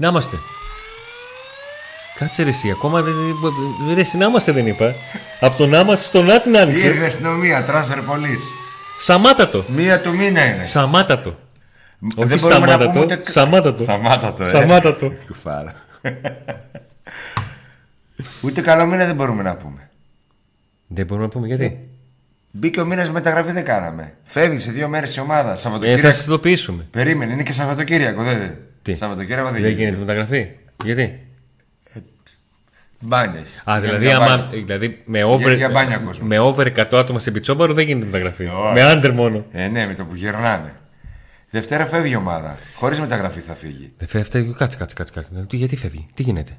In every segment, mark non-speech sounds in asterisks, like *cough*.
Να είμαστε. Κάτσε ρε εσύ, ακόμα δεν... Ρε εσύ, να είμαστε δεν είπα. Από το να είμαστε στο να την άνοιξε. Ήρθε αστυνομία, τράσερ πολύ. Σαμάτατο. Μία του μήνα είναι. Σαμάτατο. Όχι Δεν μπορούμε να πούμε σταμάτατο. ούτε- Σαμάτατο. Σαμάτατο, ε. Σαμάτατο. *laughs* Κουφάρα. Ούτε καλό μήνα δεν μπορούμε να πούμε. Δεν μπορούμε να πούμε γιατί; Μπήκε ο μήνας μεταγραφή δεν κάναμε. Φεύγει σε δύο μέρες η ομάδα. Ε, Σαββατοκύριακο. θα σα ειδοποιήσουμε. Περίμενε, είναι και Σαββατοκύριακο, δεν. Τι; Σαββατοκύριακο δεν, Δεν γίνεται μεταγραφή. Γιατί; Μπάνια. έχει. Α, Για- δηλαδή, για άμα, μπάνια. δηλαδή με, over, για μπάνια κόσμος. με over 100 άτομα σε πιτσόμπαρο δεν γίνεται μεταγραφή. όχι. Με άντερ μόνο. Ε, ναι, με το που γυρνάνε. Δευτέρα φεύγει η ομάδα. Χωρίς μεταγραφή θα φύγει. Δεν φεύγει, φταίει. Κάτσε, κάτσε, κάτσε. κάτσε. Τι- Γιατί φεύγει, τι γίνεται;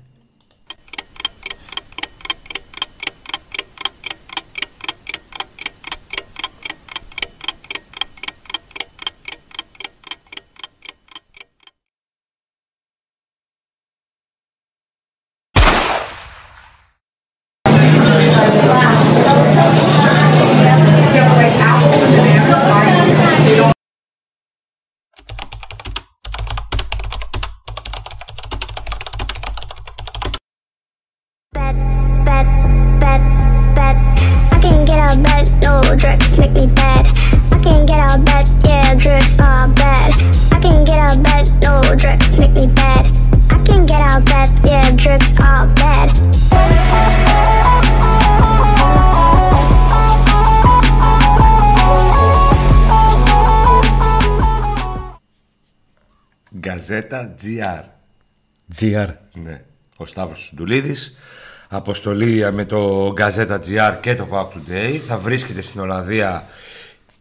Γκαζέτα GR. GR. Ναι. Ο Σταύρος Σουντουλίδης. Αποστολή με το Γκαζέτα GR και το Pack Today. Θα βρίσκεται στην Ολλανδία.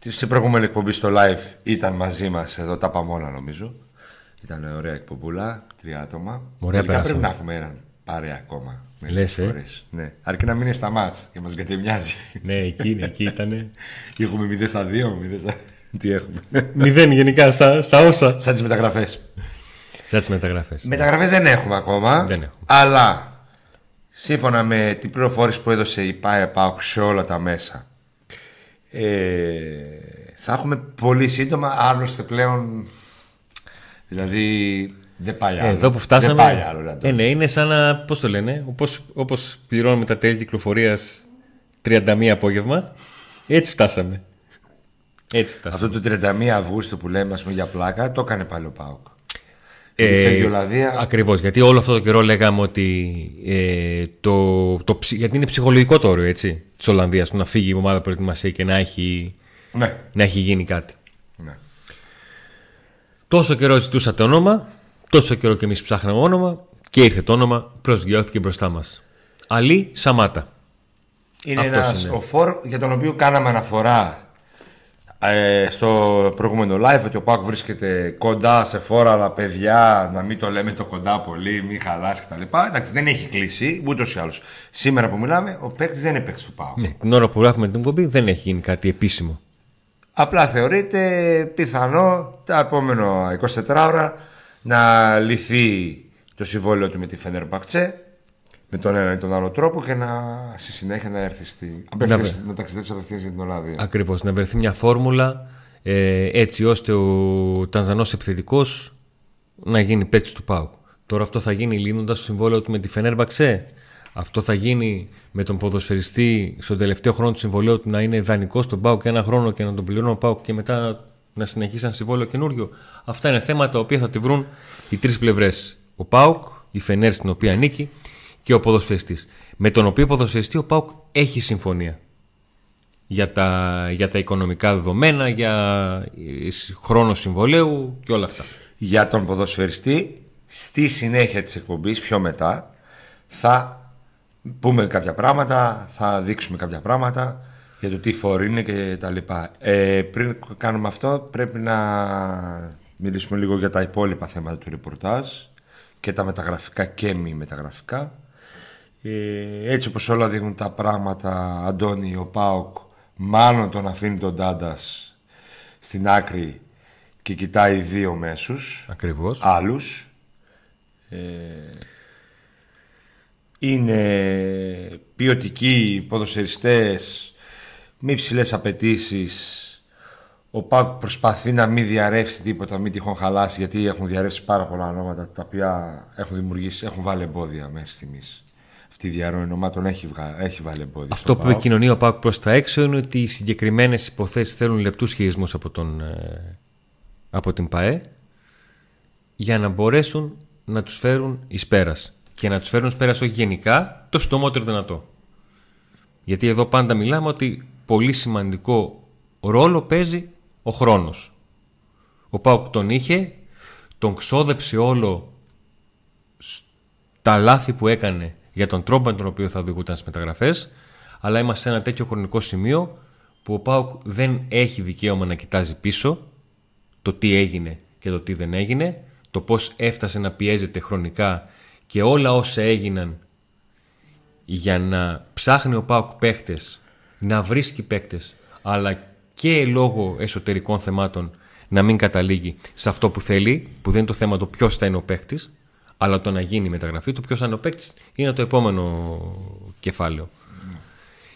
Στην προηγούμενη εκπομπή στο live ήταν μαζί μας. Εδώ τα πάμε όλα νομίζω. Ήταν ωραία εκπομπούλα. Τρία άτομα. Ωραία Τελικά περάσαμε. πρέπει να έχουμε έναν πάρε ακόμα. Λες, ε. φορές. Ναι. Αρκεί να μην είναι στα μάτς και μας γκατεμιάζει. ναι, εκεί, εκεί ήταν. *laughs* έχουμε 0 στα 2, 0 στα... *laughs* Τι έχουμε. Μηδέν γενικά στα, στα όσα. Σαν τις μεταγραφές. Σαν τις μεταγραφές. Μεταγραφές δεν έχουμε ακόμα. Δεν έχουμε. Αλλά σύμφωνα με την πληροφόρηση που έδωσε η ΠΑΕ ΠΑΟΚ σε όλα τα μέσα ε, θα έχουμε πολύ σύντομα άλλωστε πλέον δηλαδή δεν πάει άλλο. Εδώ που φτάσαμε. Δεν πάει άλλο. Ραντό. ε, ναι, είναι σαν να. Πώς το λένε, όπως, όπως πληρώνουμε τα τέλη κυκλοφορίας 31 απόγευμα, έτσι φτάσαμε. Έτσι φτάσαμε. Αυτό το 31 Αυγούστου που λέμε ας πούμε, για πλάκα το έκανε πάλι ο ΠΑΟΚ. Ε, φεύγει η Ολλανδία. Ακριβώς, γιατί όλο αυτό το καιρό λέγαμε ότι ε, το, το, ψ- γιατί είναι ψυχολογικό το όριο έτσι, της Ολλανδίας του να φύγει η ομάδα προετοιμασία και να έχει, Ναι. να έχει γίνει κάτι. ναι. Τόσο καιρό ζητούσατε όνομα, τόσο καιρό και εμείς ψάχναμε όνομα και ήρθε το όνομα, προσγειώθηκε μπροστά μας. Αλή Σαμάτα. Είναι Αυτός ένας είναι. ο φόρ για τον οποίο κάναμε αναφορά ε, στο προηγούμενο live ότι ο Πάκ βρίσκεται κοντά σε φόρα αλλά παιδιά να μην το λέμε το κοντά πολύ, μην χαλάσει κτλ. Εντάξει, δεν έχει κλείσει ούτως ή άλλως. Σήμερα που μιλάμε, ο παίκτης δεν είναι παίκτης του Πάου. Ναι, την ώρα που γράφουμε την κομπή δεν έχει γίνει κάτι επίσημο. Απλά θεωρείται πιθανό τα επόμενα 24 ώρα να λυθεί το συμβόλαιο του με τη Φέντερ Μπακτσέ με τον ένα ή τον άλλο τρόπο και να στη συνέχεια να έρθει στη... απευθείας- να ταξιδέψει απευθείας για την Ολλανδία. Ακριβώς, να βρεθεί μια φόρμουλα ε, έτσι ώστε ο Τανζανός επιθετικός να γίνει παίκτης του ΠΑΟΚ. Τώρα αυτό θα γίνει λύνοντας το συμβόλαιο του με τη Φενέρμπαξε. Αυτό θα γίνει με τον ποδοσφαιριστή στον τελευταίο χρόνο του συμβολέου του να είναι δανεικό στον ΠΑΟΚ ένα χρόνο και να τον πληρώνει ο ΠΑΟΚ και μετά να συνεχίσει ένα συμβόλαιο καινούριο. Αυτά είναι θέματα τα οποία θα τη βρουν οι τρεις πλευρές. Ο ΠΑΟΚ, η Φενέρ στην οποία ανήκει και ο ποδοσφαιριστής. Με τον οποίο ποδοσφαιριστή ο ΠΑΟΚ έχει συμφωνία για τα, για τα οικονομικά δεδομένα, για ε, χρόνο συμβολέου και όλα αυτά. για τον ποδοσφαιριστή στη συνέχεια της εκπομπής πιο μετά θα πούμε κάποια πράγματα θα δείξουμε κάποια πράγματα για το τι φόρ είναι και τα λοιπά ε, πριν κάνουμε αυτό πρέπει να μιλήσουμε λίγο για τα υπόλοιπα θέματα του ρεπορτάζ και τα μεταγραφικά και μη μεταγραφικά ε, έτσι όπως όλα δείχνουν τα πράγματα Αντώνη ο Πάοκ μάλλον τον αφήνει τον Τάντας στην άκρη και κοιτάει δύο μέσους Ακριβώς. άλλους ε, είναι ποιοτικοί ποδοσφαιριστές μη ψηλές απαιτήσεις Ο Πάουκ προσπαθεί να μην διαρρεύσει τίποτα, μην τυχόν χαλάσει, γιατί έχουν διαρρεύσει πάρα πολλά ονόματα τα οποία έχουν δημιουργήσει, έχουν βάλει εμπόδια μέχρι στιγμής. Αυτή η διαρροή ονομάτων έχει, βγα... έχει βάλει εμπόδια. Αυτό που επικοινωνεί ο Πάουκ προς τα έξω είναι ότι οι συγκεκριμένες υποθέσεις θέλουν λεπτούς χειρισμούς από, τον, ε, από την ΠαΕ για να μπορέσουν να τους φέρουν εις πέρας. Και να τους φέρουν εις πέρας όχι γενικά, το στομότερο δυνατό. Γιατί εδώ πάντα μιλάμε ότι πολύ σημαντικό ρόλο παίζει ο χρόνος. Ο Πάουκ τον είχε, τον ξόδεψε όλο τα λάθη που έκανε για τον τρόπο με τον οποίο θα οδηγούταν στις μεταγραφές, αλλά είμαστε σε ένα τέτοιο χρονικό σημείο που ο Πάουκ δεν έχει δικαίωμα να κοιτάζει πίσω το τι έγινε και το τι δεν έγινε, το πώς έφτασε να πιέζεται χρονικά και όλα όσα έγιναν για να ψάχνει ο Πάουκ παίχτες, να βρίσκει παίχτες, αλλά και λόγω εσωτερικών θεμάτων να μην καταλήγει σε αυτό που θέλει, που δεν είναι το θέμα το ποιος θα είναι ο παίκτης, αλλά το να γίνει η μεταγραφή, το ποιος θα είναι ο παίκτης είναι το επόμενο κεφάλαιο.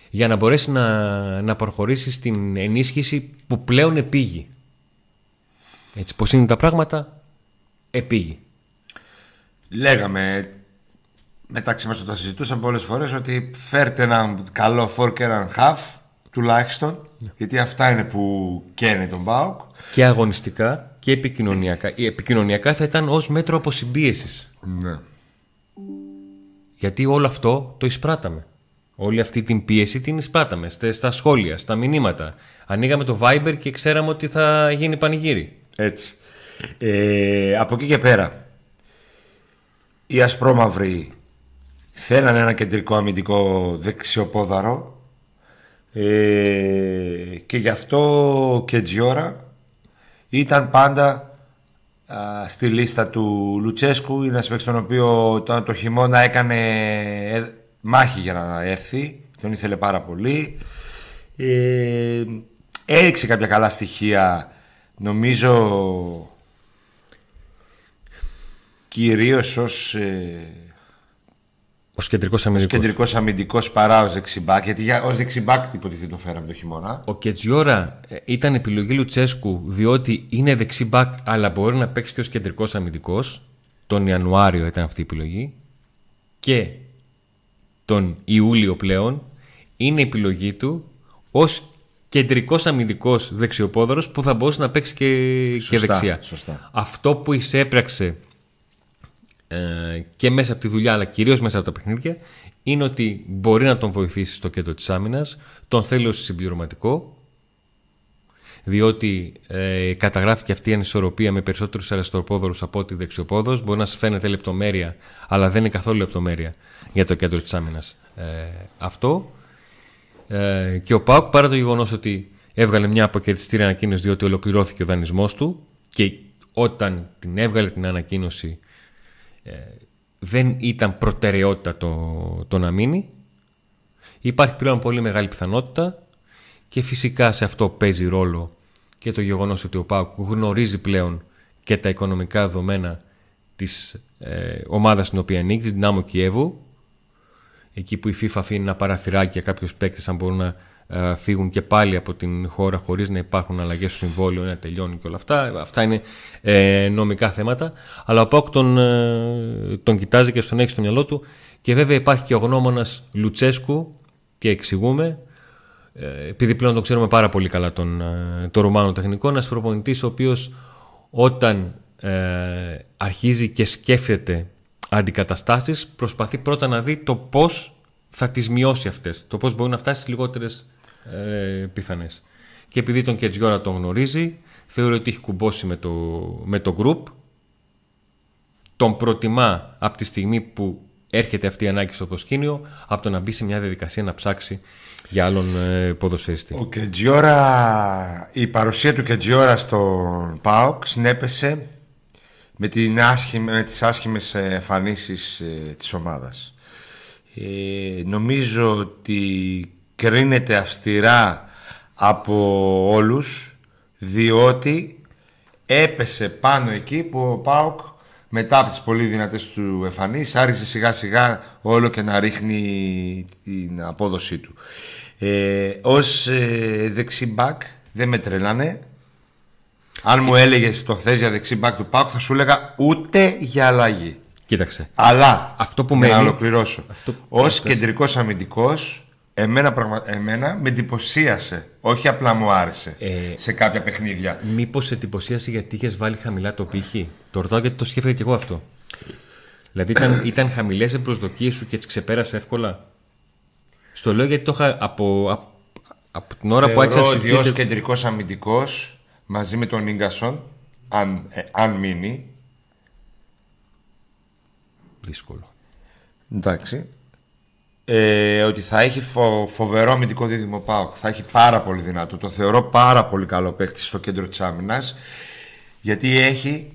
Για να μπορέσει να, να προχωρήσει στην ενίσχυση που πλέον επήγει. Έτσι, πώς είναι τα πράγματα, επήγει. Λέγαμε μεταξύ μας όταν συζητούσαμε πολλές φορές ότι φέρτε έναν καλό φόρ και έναν half τουλάχιστον γιατί αυτά είναι που καίνε τον Μπάουκ. Και αγωνιστικά και επικοινωνιακά. Η επικοινωνιακά θα ήταν ως μέτρο αποσυμπίεσης. Ναι. Γιατί όλο αυτό το εισπράταμε. Όλη αυτή την πίεση την εισπράταμε στα σχόλια, στα μηνύματα. Ανοίγαμε το Viber και ξέραμε ότι θα γίνει πανηγύρι. Έτσι. Ε, από εκεί και πέρα, οι ασπρόμαυροι θέλανε ένα κεντρικό αμυντικό δεξιοπόδαρο ε, και γι' αυτό και Τζιόρα ήταν πάντα στη λίστα του Λουτσέσκου. Είναι ένας τον οποίο το, το χειμώνα έκανε ε, μάχη για να έρθει. Τον ήθελε πάρα πολύ. Ε, έριξε κάποια καλά στοιχεία. Νομίζω κυρίως ως ε, Ω κεντρικός αμυντικός. κεντρικός αμυντικός παρά ω δεξιμπάκ. Γιατί ω δεξιμπάκ δεν το φέραμε το χειμώνα. Ο Κετζιόρα ε, ήταν επιλογή Λουτσέσκου διότι είναι δεξιμπάκ αλλά μπορεί να παίξει και ως κεντρικός αμυντικός. Τον Ιανουάριο ήταν αυτή η επιλογή. Και τον Ιούλιο πλέον είναι επιλογή του ως κεντρικός αμυντικός δεξιοπόδαρος που θα μπορούσε να παίξει και, και δεξιά. Σωστά. Αυτό που εισέπραξε ε, και μέσα από τη δουλειά αλλά κυρίως μέσα από τα παιχνίδια είναι ότι μπορεί να τον βοηθήσει στο κέντρο της άμυνας τον θέλει ως συμπληρωματικό διότι ε, καταγράφηκε αυτή η ανισορροπία με περισσότερους αριστεροπόδωρους από ότι δεξιοπόδωρος μπορεί να σας φαίνεται λεπτομέρεια αλλά δεν είναι καθόλου λεπτομέρεια για το κέντρο της άμυνας ε, αυτό. Ε, και ο Πάουκ παρά το γεγονός ότι έβγαλε μια αποκαιριστήρια ανακοίνωση διότι ολοκληρώθηκε ο δανεισμός του και όταν την έβγαλε την ανακοίνωση ε, δεν ήταν προτεραιότητα το, το να μείνει. Υπάρχει πλέον πολύ μεγάλη πιθανότητα και φυσικά σε αυτό παίζει ρόλο και το γεγονός ότι ο ΠΑΟΚ γνωρίζει πλέον και τα οικονομικά δεδομένα της ε, ομάδας στην οποία ανήκει, της Δυνάμω Κιέβου, εκεί που η FIFA αφήνει ένα παραθυράκι για κάποιους παίκτες αν μπορούν να ε, φύγουν και πάλι από την χώρα χωρίς να υπάρχουν αλλαγές στο συμβόλαιο, να τελειώνουν και όλα αυτά. Αυτά είναι ε, νομικά θέματα. Αλλά ο Πάουκ τον, ε, τον κοιτάζει και στον έχει στο μυαλό του. Και βέβαια υπάρχει και ο γνώμονας Λουτσέσκου και εξηγούμε, επειδή πλέον τον ξέρουμε πάρα πολύ καλά τον, τον Ρουμάνο τεχνικό, ένας προπονητής ο οποίος όταν αρχίζει και σκέφτεται αντικαταστάσεις προσπαθεί πρώτα να δει το πώς θα τις μειώσει αυτές, το πώς μπορεί να φτάσει στις λιγότερες ε, πιθανές. Και επειδή τον Κετζιόρα τον γνωρίζει, θεωρεί ότι έχει κουμπώσει με το, με το group, τον προτιμά από τη στιγμή που έρχεται αυτή η ανάγκη στο προσκήνιο, από το να μπει σε μια διαδικασία να ψάξει για άλλον ε, ποδοσφαιριστή. Ο Κετζιόρα, η παρουσία του Κετζιόρα στον ΠΑΟΚ συνέπεσε με, την άσχημη, με τις άσχημες εμφανίσεις ε, της ομάδας. Ε, νομίζω ότι κρίνεται αυστηρά από όλους διότι έπεσε πάνω εκεί που ο Πάουκ μετά από τις πολύ δυνατές του εμφανίσεις άρχισε σιγά σιγά όλο και να ρίχνει την απόδοσή του. Ε, ως ε, δεξιμπάκ δεν με τρελάνε Αν μου έλεγες το θες για δεξί μπακ του Πάουκ, θα σου έλεγα ούτε για αλλαγή. Κοίταξε. Αλλά Αυτό που για να μένει- ολοκληρώσω. Αυτό- Ω κεντρικός αμυντικός, εμένα, πραγμα... εμένα με εντυπωσίασε. Όχι απλά μου άρεσε Ε, σε κάποια παιχνίδια. Μήπως σε εντυπωσίασε γιατί είχες βάλει χαμηλά το πύχη; Το ρωτάω γιατί το σκέφτηκα και εγώ αυτό. Δηλαδή ήταν, *coughs* ήταν χαμηλές οι προσδοκίες σου και τις ξεπέρασε εύκολα; Στο λέω γιατί το είχα από, από, από την ώρα που άρχισα να Θεωρώ ότι ως συζητήσω. κεντρικός αμυντικός μαζί με τον γκασον, αν, ε, αν μείνει, Δύσκολο. εντάξει, ε, ότι θα έχει φο- φοβερό αμυντικό δίδυμο ΠΑΟΚ. Θα έχει πάρα πολύ δυνατό. Το θεωρώ πάρα πολύ καλό παίκτη στο κέντρο της άμυνας. Γιατί έχει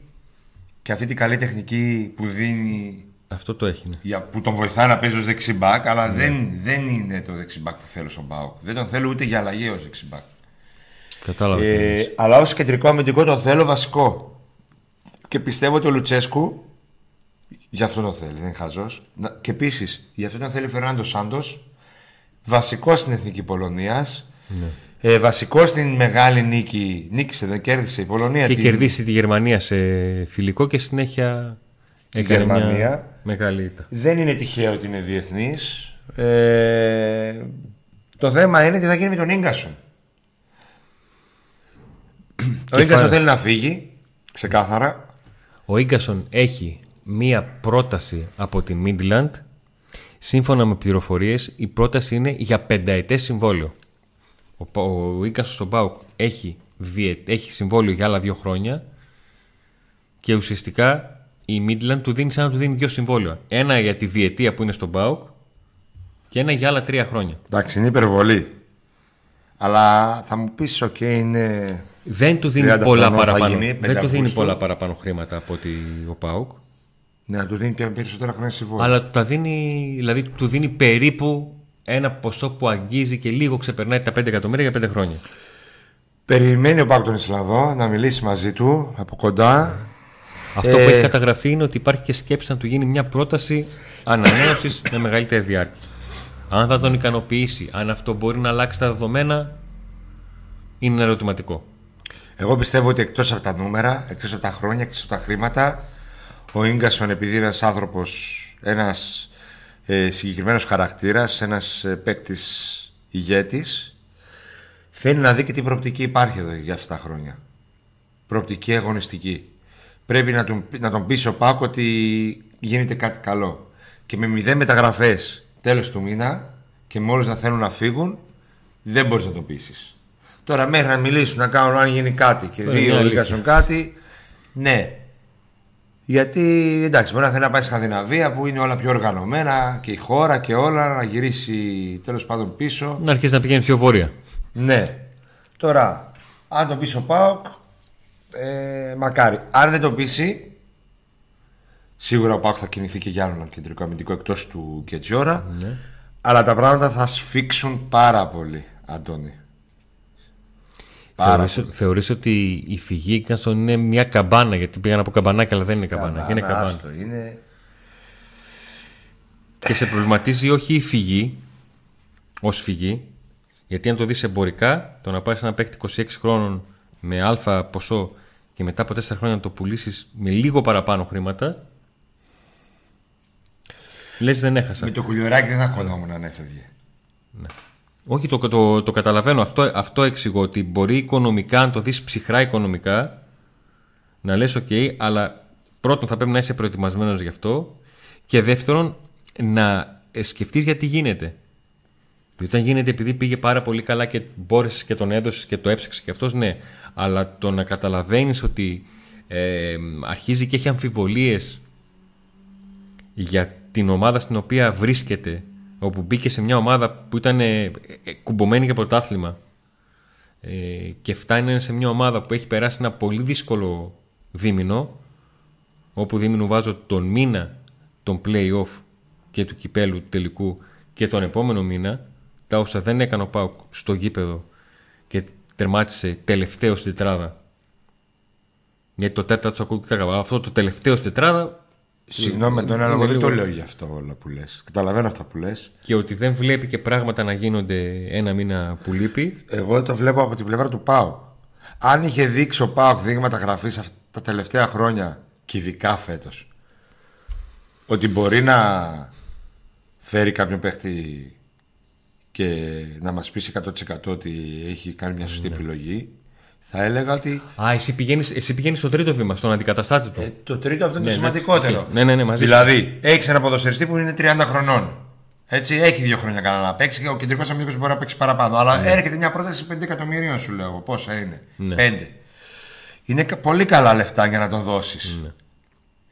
και αυτή την καλή τεχνική που δίνει Αυτό το έχει. Ναι. για, που τον βοηθάει να παίζει ως δεξιμπάκ, αλλά δεν, δεν είναι το δεξιμπάκ που θέλω στον ΠΑΟΚ. Δεν τον θέλω ούτε για αλλαγή ως δεξιμπάκ. Κατάλαβα. τι εννοείς. Ε, αλλά ως κεντρικό αμυντικό τον θέλω βασικό. Και πιστεύω ότι ο Λουτσέσκου γι' αυτό τον θέλει, δεν είναι χαζός. Και επίσης γι' αυτό τον θέλει ο Φερνάντος Σάντος, βασικό στην εθνική Πολωνίας. Ναι. Ε, βασικό στην μεγάλη νίκη. Νίκησε, δεν κέρδισε η Πολωνία. Και την- κερδίσει τη Γερμανία σε φιλικό και συνέχεια έκανε Γερμανία. μια μεγάλη ήττα. Δεν είναι τυχαίο ότι είναι διεθνής. Ε, το θέμα είναι τι θα γίνει με τον γκασον. Ο γκασον θέλει να φύγει, ξεκάθαρα. Ο Ίγκασον έχει μία πρόταση από τη Midland. Σύμφωνα με πληροφορίες, η πρόταση είναι για πενταετές συμβόλαιο. Ο, Πα- ο Ίγκασον στον ΠΑΟΚ έχει, διε- έχει συμβόλαιο για άλλα δύο χρόνια και ουσιαστικά η Midland του δίνει σαν να του δίνει δύο συμβόλαια. Ένα για τη διετία που είναι στον ΠΑΟΚ και ένα για άλλα τρία χρόνια. Εντάξει, είναι υπερβολή. Αλλά θα μου πεις, οκ, είναι. Δεν του δίνει 30 πολλά χρονών θα παραπάνω. γίνει, Δεν του 5 δίνει Αυγούστου. πολλά παραπάνω χρήματα από ότι ο ΠΑΟΚ. Ναι, να του δίνει και περισσότερα χρόνια συμβόλαια. Αλλά του τα δίνει, δηλαδή του δίνει περίπου ένα ποσό που αγγίζει και λίγο ξεπερνάει τα 5 εκατομμύρια για 5 χρόνια. Περιμένει ο ΠΑΟΚ τον Ισλανδό να μιλήσει μαζί του από κοντά. Αυτό Ε. που έχει καταγραφεί είναι ότι υπάρχει και σκέψη να του γίνει μια πρόταση ανανέωσης με μεγαλύτερη διάρκεια. Αν θα τον ικανοποιήσει, αν αυτό μπορεί να αλλάξει τα δεδομένα, είναι ένα ερωτηματικό. Εγώ πιστεύω ότι εκτός από τα νούμερα, εκτός από τα χρόνια, εκτός από τα χρήματα, ο γκασον επειδή είναι ένας άνθρωπος, ένας ε, συγκεκριμένος χαρακτήρας, ένας ε, παίκτης ηγέτης, θέλει να δει και τι προοπτική υπάρχει εδώ για αυτά τα χρόνια. Προοπτική αγωνιστική. Πρέπει να τον, να τον πείσει ο Πάκο ότι γίνεται κάτι καλό. Και με μηδέν μεταγραφές τέλος του μήνα και με όλου να θέλουν να φύγουν, δεν μπορείς να τον πείσεις. Τώρα μέχρι να μιλήσουν, να κάνουν αν γίνει κάτι και είναι δει μια ο αλήθεια. Λίγκασον κάτι, ναι. Γιατί εντάξει, μπορεί να θέλει να πάει στη Σκανδιναβία που είναι όλα πιο οργανωμένα και η χώρα και όλα, να γυρίσει τέλος πάντων πίσω. Να αρχίσει να πηγαίνει πιο βόρεια. Ναι. Τώρα, αν το πείσει ο Πάοκ, ε, μακάρι. Αν δεν το πείσει, σίγουρα ο Πάοκ θα κινηθεί και για άλλο ένα κεντρικό αμυντικό εκτός του Κετζιόρα. Ναι. Αλλά τα πράγματα θα σφίξουν πάρα πολύ, Αντώνη. Πάρα Θεωρείς, θεωρείς ότι η φυγή Ίγκασον είναι μια καμπάνα, γιατί πήγαν από καμπανάκια, αλλά δεν είναι καμπάνα. είναι καμπάνα. άστο, είναι... Και σε προβληματίζει όχι η φυγή, ως φυγή, γιατί αν το δεις εμπορικά, το να πάρεις ένα παίκτη 26 χρόνων με αλφα ποσό και μετά από 4 χρόνια να το πουλήσεις με λίγο παραπάνω χρήματα, λες δεν έχασα. Με το Κουλιεράκη δεν θα αγχωνόμουν αν έφευγε. Όχι, το, το, το καταλαβαίνω. Αυτό, αυτό εξηγώ ότι μπορεί οικονομικά, αν το δεις ψυχρά οικονομικά, να λες οκ, αλλά πρώτον θα πρέπει να είσαι προετοιμασμένος γι' αυτό και δεύτερον να ε, σκεφτείς γιατί γίνεται. Διότι όταν γίνεται επειδή πήγε πάρα πολύ καλά και μπόρεσες και τον έδωσες και το έψαξες και αυτός, ναι. Αλλά το να καταλαβαίνεις ότι ε, αρχίζει και έχει αμφιβολίες για την ομάδα στην οποία βρίσκεται όπου μπήκε σε μια ομάδα που ήταν ε, ε, κουμπωμένη για πρωτάθλημα ε, και φτάνει σε μια ομάδα που έχει περάσει ένα πολύ δύσκολο δίμηνο όπου δίμηνο βάζω τον μήνα των play-off και του κυπέλου του τελικού και τον επόμενο μήνα τα όσα δεν έκανε ο Πάουκ στο γήπεδο και τερμάτισε τελευταίος στην τετράδα γιατί το τέταρτο του ακούγεται καλά. Αυτό το τελευταίο στην τετράδα Συγγνώμη με τον είναι άλλο, δεν λίγο- το λέω για αυτό όλα που λες. Καταλαβαίνω αυτά που λες. και ότι δεν βλέπει και πράγματα να γίνονται ένα μήνα που λείπει. Εγώ το βλέπω από την πλευρά του Πάου. Αν είχε δείξει ο ΠΑΟΚ δείγματα γραφής αυτά τα τελευταία χρόνια και ειδικά φέτος, ότι μπορεί να φέρει κάποιον παίχτη και να μας πείσει 100% ότι έχει κάνει μια σωστή επιλογή, θα έλεγα ότι Α, εσύ πηγαίνεις, εσύ πηγαίνεις στο τρίτο βήμα, στον αντικαταστάτη του. ε, το τρίτο αυτό είναι Ναι, το ναι, σημαντικότερο. οκ. Ναι, ναι, ναι, μαζί σου. δηλαδή, έχεις ένα ποδοσφαιριστή που είναι 30 χρονών. Έτσι, έχει δύο χρόνια κανένα να παίξει και ο κεντρικός αμυντικός μπορεί να παίξει παραπάνω. Αλλά έρχεται μια πρόταση 5 εκατομμυρίων, σου λέω. εγώ. Πόσα είναι, Ναι. 5. Είναι κα- πολύ καλά λεφτά για να τον δώσεις. Ναι.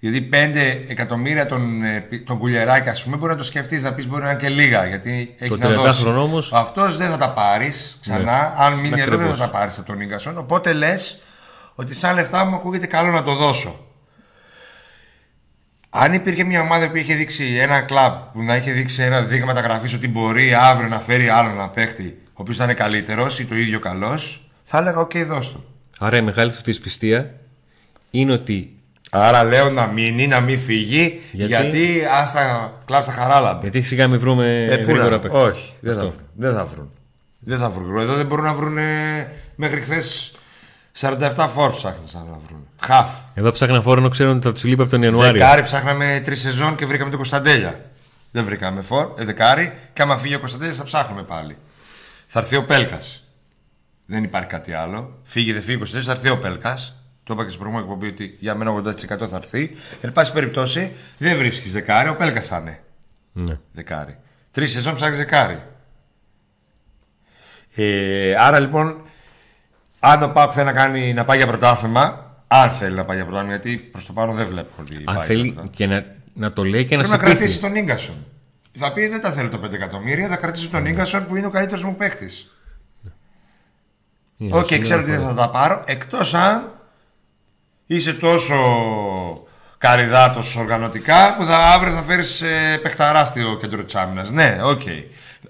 Γιατί 5 εκατομμύρια τον, ε, πι- τον Κουλιεράκη, ας πούμε, μπορεί να το σκεφτείς να πεις μπορεί να είναι και λίγα. Γιατί έχει Το να δώσει. 30χρονο όμως- Αυτός δεν θα τα πάρεις ξανά. Αν μείνει εδώ, δεν θα Ακριβώς. τα πάρεις από τον Ίνγκασον. Οπότε λες ότι σαν λεφτά μου ακούγεται καλό να το δώσω. Αν υπήρχε μια ομάδα που είχε δείξει ένα κλαμπ που να είχε δείξει ένα δείγμα γραφής ότι μπορεί αύριο να φέρει άλλον ένα παίχτη ο οποίος θα είναι καλύτερος ή το ίδιο καλός, θα έλεγα: Οκ, δώσ' το. Άρα η μεγάλη του δυσπιστία είναι ότι. Άρα λέω να μείνει, να μην φύγει, Γιατί; γιατί, άστα κλάψα χαράλαμπε. Γιατί σιγά μην βρούμε Ε, πού γρήγορα να- παίχτη. Όχι, δεν θα, Αυτό. βρουν. δεν θα βρουν. Δεν θα βρουν. Εδώ δεν μπορούν να βρουν μέχρι χθες 47 φόρ ψάχναν να βρουν. Χαφ. Εδώ ψάχνα φόρο ξέρουν ότι θα τους λείπει από τον Ιανουάριο. Δεκάρι ψάχναμε τρεις σεζόν και βρήκαμε τον Κωνσταντέλια. Δεν βρήκαμε φόρ, ε, δεκάρι. Και άμα φύγει ο Κωνσταντέλια θα ψάχνουμε πάλι. Θα έρθει ο Πέλκας. Δεν υπάρχει κάτι άλλο. Φύγει, δεν φύγει ο Κωνσταντέλια, θα έρθει ο Πέλκας. Το είπα και στην προηγούμενη εκπομπή ότι για μένα 80% θα έρθει. Εν πάση περιπτώσει δεν βρίσκεις δεκάρι, ο Πέλκα θα είναι. Ναι. Δεκάρι. Τρεις σεζόν ψάχνεις δεκάρι. Ε, άρα λοιπόν, αν ο Πάουκ θέλει να, κάνει, να πάει για πρωτάθλημα, αν θέλει να πάει για πρωτάθλημα, γιατί προς το παρόν δεν βλέπω ότι Αν πάει για θέλει πρωτάθλημα. και να, να το λέει και να Πρέπει να σε πείθει. κρατήσει τον γκασον. Θα πει δεν τα θέλω το 5 εκατομμύρια, θα κρατήσω τον Ίνγκασον που είναι ο καλύτερος μου παίχτης. Είναι Οκ, σήμερα ξέρω ότι δεν φορά. θα τα πάρω, εκτός αν είσαι τόσο καρυδάτος οργανωτικά που θα, αύριο θα φέρεις ε, παιχταρά στο κέντρο της άμυνας. Ναι, οκ.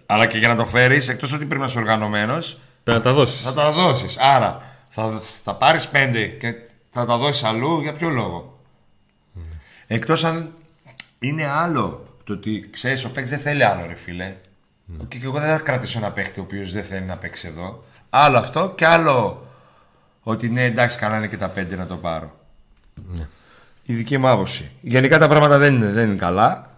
Αλλά και για να το φέρεις, εκτός ότι πρέπει να είσαι οργανωμένος, Πρέπει να τα δώσεις. θα τα δώσεις. Άρα θα, θα πάρεις πέντε και θα τα δώσεις αλλού για ποιο λόγο; Εκτός αν είναι άλλο το ότι ξέρεις, ο παίκτης δεν θέλει άλλο, ρε φίλε. Και, και εγώ δεν θα κρατήσω ένα παίκτη ο οποίος δεν θέλει να παίξει εδώ. Άλλο αυτό και άλλο ότι ναι, εντάξει, καλά είναι και τα πέντε να το πάρω. Η δική μου άποψη. Γενικά τα πράγματα δεν είναι, δεν είναι καλά.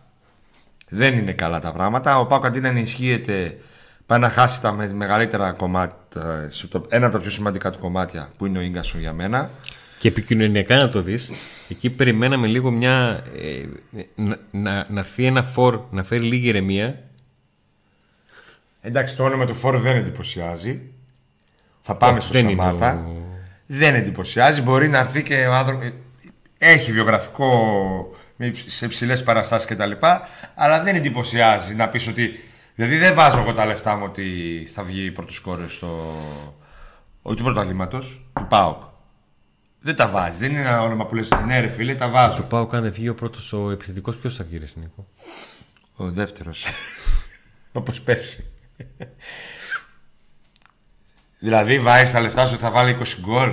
Δεν είναι καλά τα πράγματα. Ο Πάκο αντί να ενισχύεται, πάει να χάσει τα με- μεγαλύτερα κομμάτια, σε το- ένα από τα πιο σημαντικά του κομμάτια που είναι ο γκασον για μένα. Και επικοινωνιακά να το δεις, εκεί περιμέναμε λίγο μια. ε, να, να, να έρθει ένα φορ να φέρει λίγη ηρεμία. Εντάξει, το όνομα του φόρου δεν εντυπωσιάζει. Θα πάμε Όχι, στο δεν είναι Σαμάτα. ο- Δεν εντυπωσιάζει. Μπορεί να έρθει και ο άνθρωπο. Έχει βιογραφικό με υψ- σε υψηλές παραστάσεις κτλ. Αλλά δεν εντυπωσιάζει να πεις ότι. Δηλαδή δεν βάζω εγώ τα λεφτά μου ότι θα βγει πρώτο σκόρε στο. Όχι του πρωταθλήματο, του ΠΑΟΚ. Δεν τα βάζει. Δεν είναι ένα όνομα που λες ναι, ρε φίλε, τα βάζω. Το πάω καν δεν βγει ο πρώτος ο επιθετικός. Ποιος θα βγει, ρε Νίκο. Ο δεύτερος. *laughs* Όπως πέρσι. Δηλαδή βάζει τα λεφτά σου ότι θα βάλει 20 γκολ.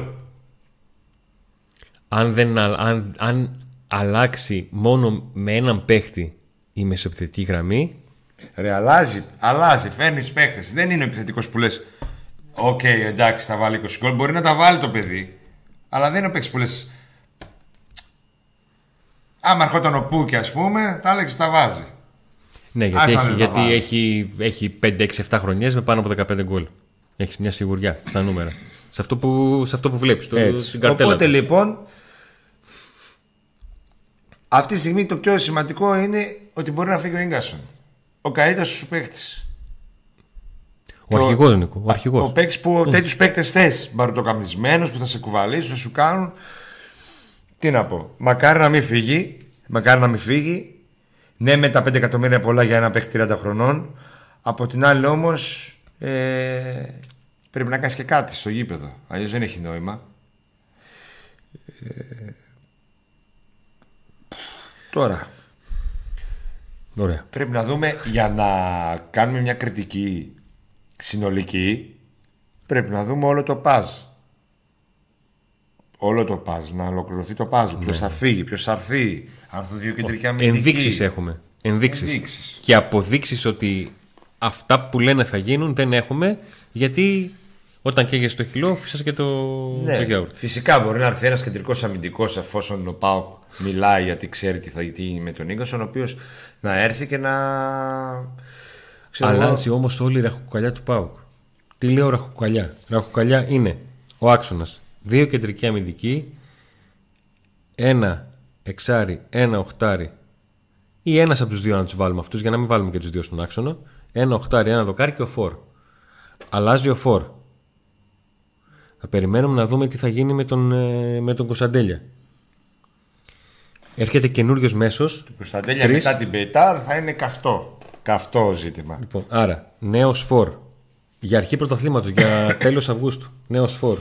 Αν, δεν, α- αν, αν αλλάξει μόνο με έναν παίχτη η μεσοεπιθετική γραμμή, Ρε, αλλάζει, αλλάζει, φέρνεις παίχτες. Δεν είναι ο επιθετικός που λες: Οκ, εντάξει, θα βάλει 20 γκολ. Μπορεί να τα βάλει το παιδί. Αλλά δεν είναι ο παίχτης που λες. Άμα ερχόταν ο Πούκι, ας πούμε, τα έλεγε τα βάζει. ναι, γιατί, Άστα έχει, δεν τα γιατί βάλει. έχει, έχει 5-6-7 χρονιές με πάνω από 15 γκολ. Έχεις μια σιγουριά στα νούμερα. σε αυτό που, σε αυτό που βλέπεις, το, Έτσι. την καρτέλα. Οπότε του. λοιπόν, αυτή τη στιγμή το πιο σημαντικό είναι ότι μπορεί να φύγει ο Ίνγκασον. Ο καλύτερος σου παίχτη. ο αρχηγός, Νίκο, ο αρχηγός. Ο παίκτης που mm. τέτοιους παίκτες θες. Μπαρουτοκαμισμένο που θα σε κουβαλήσουν, θα σου κάνουν. Τι να πω. Μακάρι να μην φύγει. Μακάρι να μην φύγει. Ναι, με τα 5 εκατομμύρια πολλά για ένα παίκτη 30 χρονών. Από την άλλη όμως. Ε, πρέπει να κάνεις και κάτι στο γήπεδο. Αλλιώς δεν έχει νόημα. Ε, τώρα. Ωραία. Πρέπει να δούμε για να κάνουμε μια κριτική συνολική πρέπει να δούμε όλο το παζ. Όλο το παζ, να ολοκληρωθεί το παζ. Ποιος θα φύγει, ποιος θα έρθει. Αν θα δύο κεντρικά αμυντικοί. Ενδείξεις έχουμε. Ενδείξεις. Ενδείξεις. Και αποδείξεις ότι αυτά που λένε θα γίνουν δεν έχουμε γιατί Όταν καίγεσαι το χυλό, φυσάς και το, Ναι, το γιαούρτι. φυσικά μπορεί να έρθει ένας κεντρικός αμυντικός εφόσον ο Πάοκ μιλάει γιατί ξέρει τι θα γίνει με τον Ίγκασον, ο οποίος να έρθει και να. Ξέρω εγώ, Αλλάζει όμως όλη η ραχοκοκαλιά του Πάουκ. Τι λέω ραχοκοκαλιά; Ραχοκοκαλιά είναι ο άξονας. Δύο κεντρικοί αμυντικοί, ένα εξάρι, ένα οχτάρι ή ένας από τους δύο να τους βάλουμε αυτούς για να μην βάλουμε και τους δύο στον άξονα. Ένα οχτάρι, ένα δοκάρι και ο φορ. Αλλάζει ο φορ. Θα περιμένουμε να δούμε τι θα γίνει με τον, ε, με τον Κωνσταντέλια. Έρχεται καινούριος μέσος. Το Κωνσταντέλια Τρεις. μετά την Πετάρ θα είναι καυτό. Καυτό ζήτημα. Λοιπόν, άρα, νέος φόρ. Για αρχή πρωταθλήματος, για *laughs* τέλος Αυγούστου. Νέος φόρ.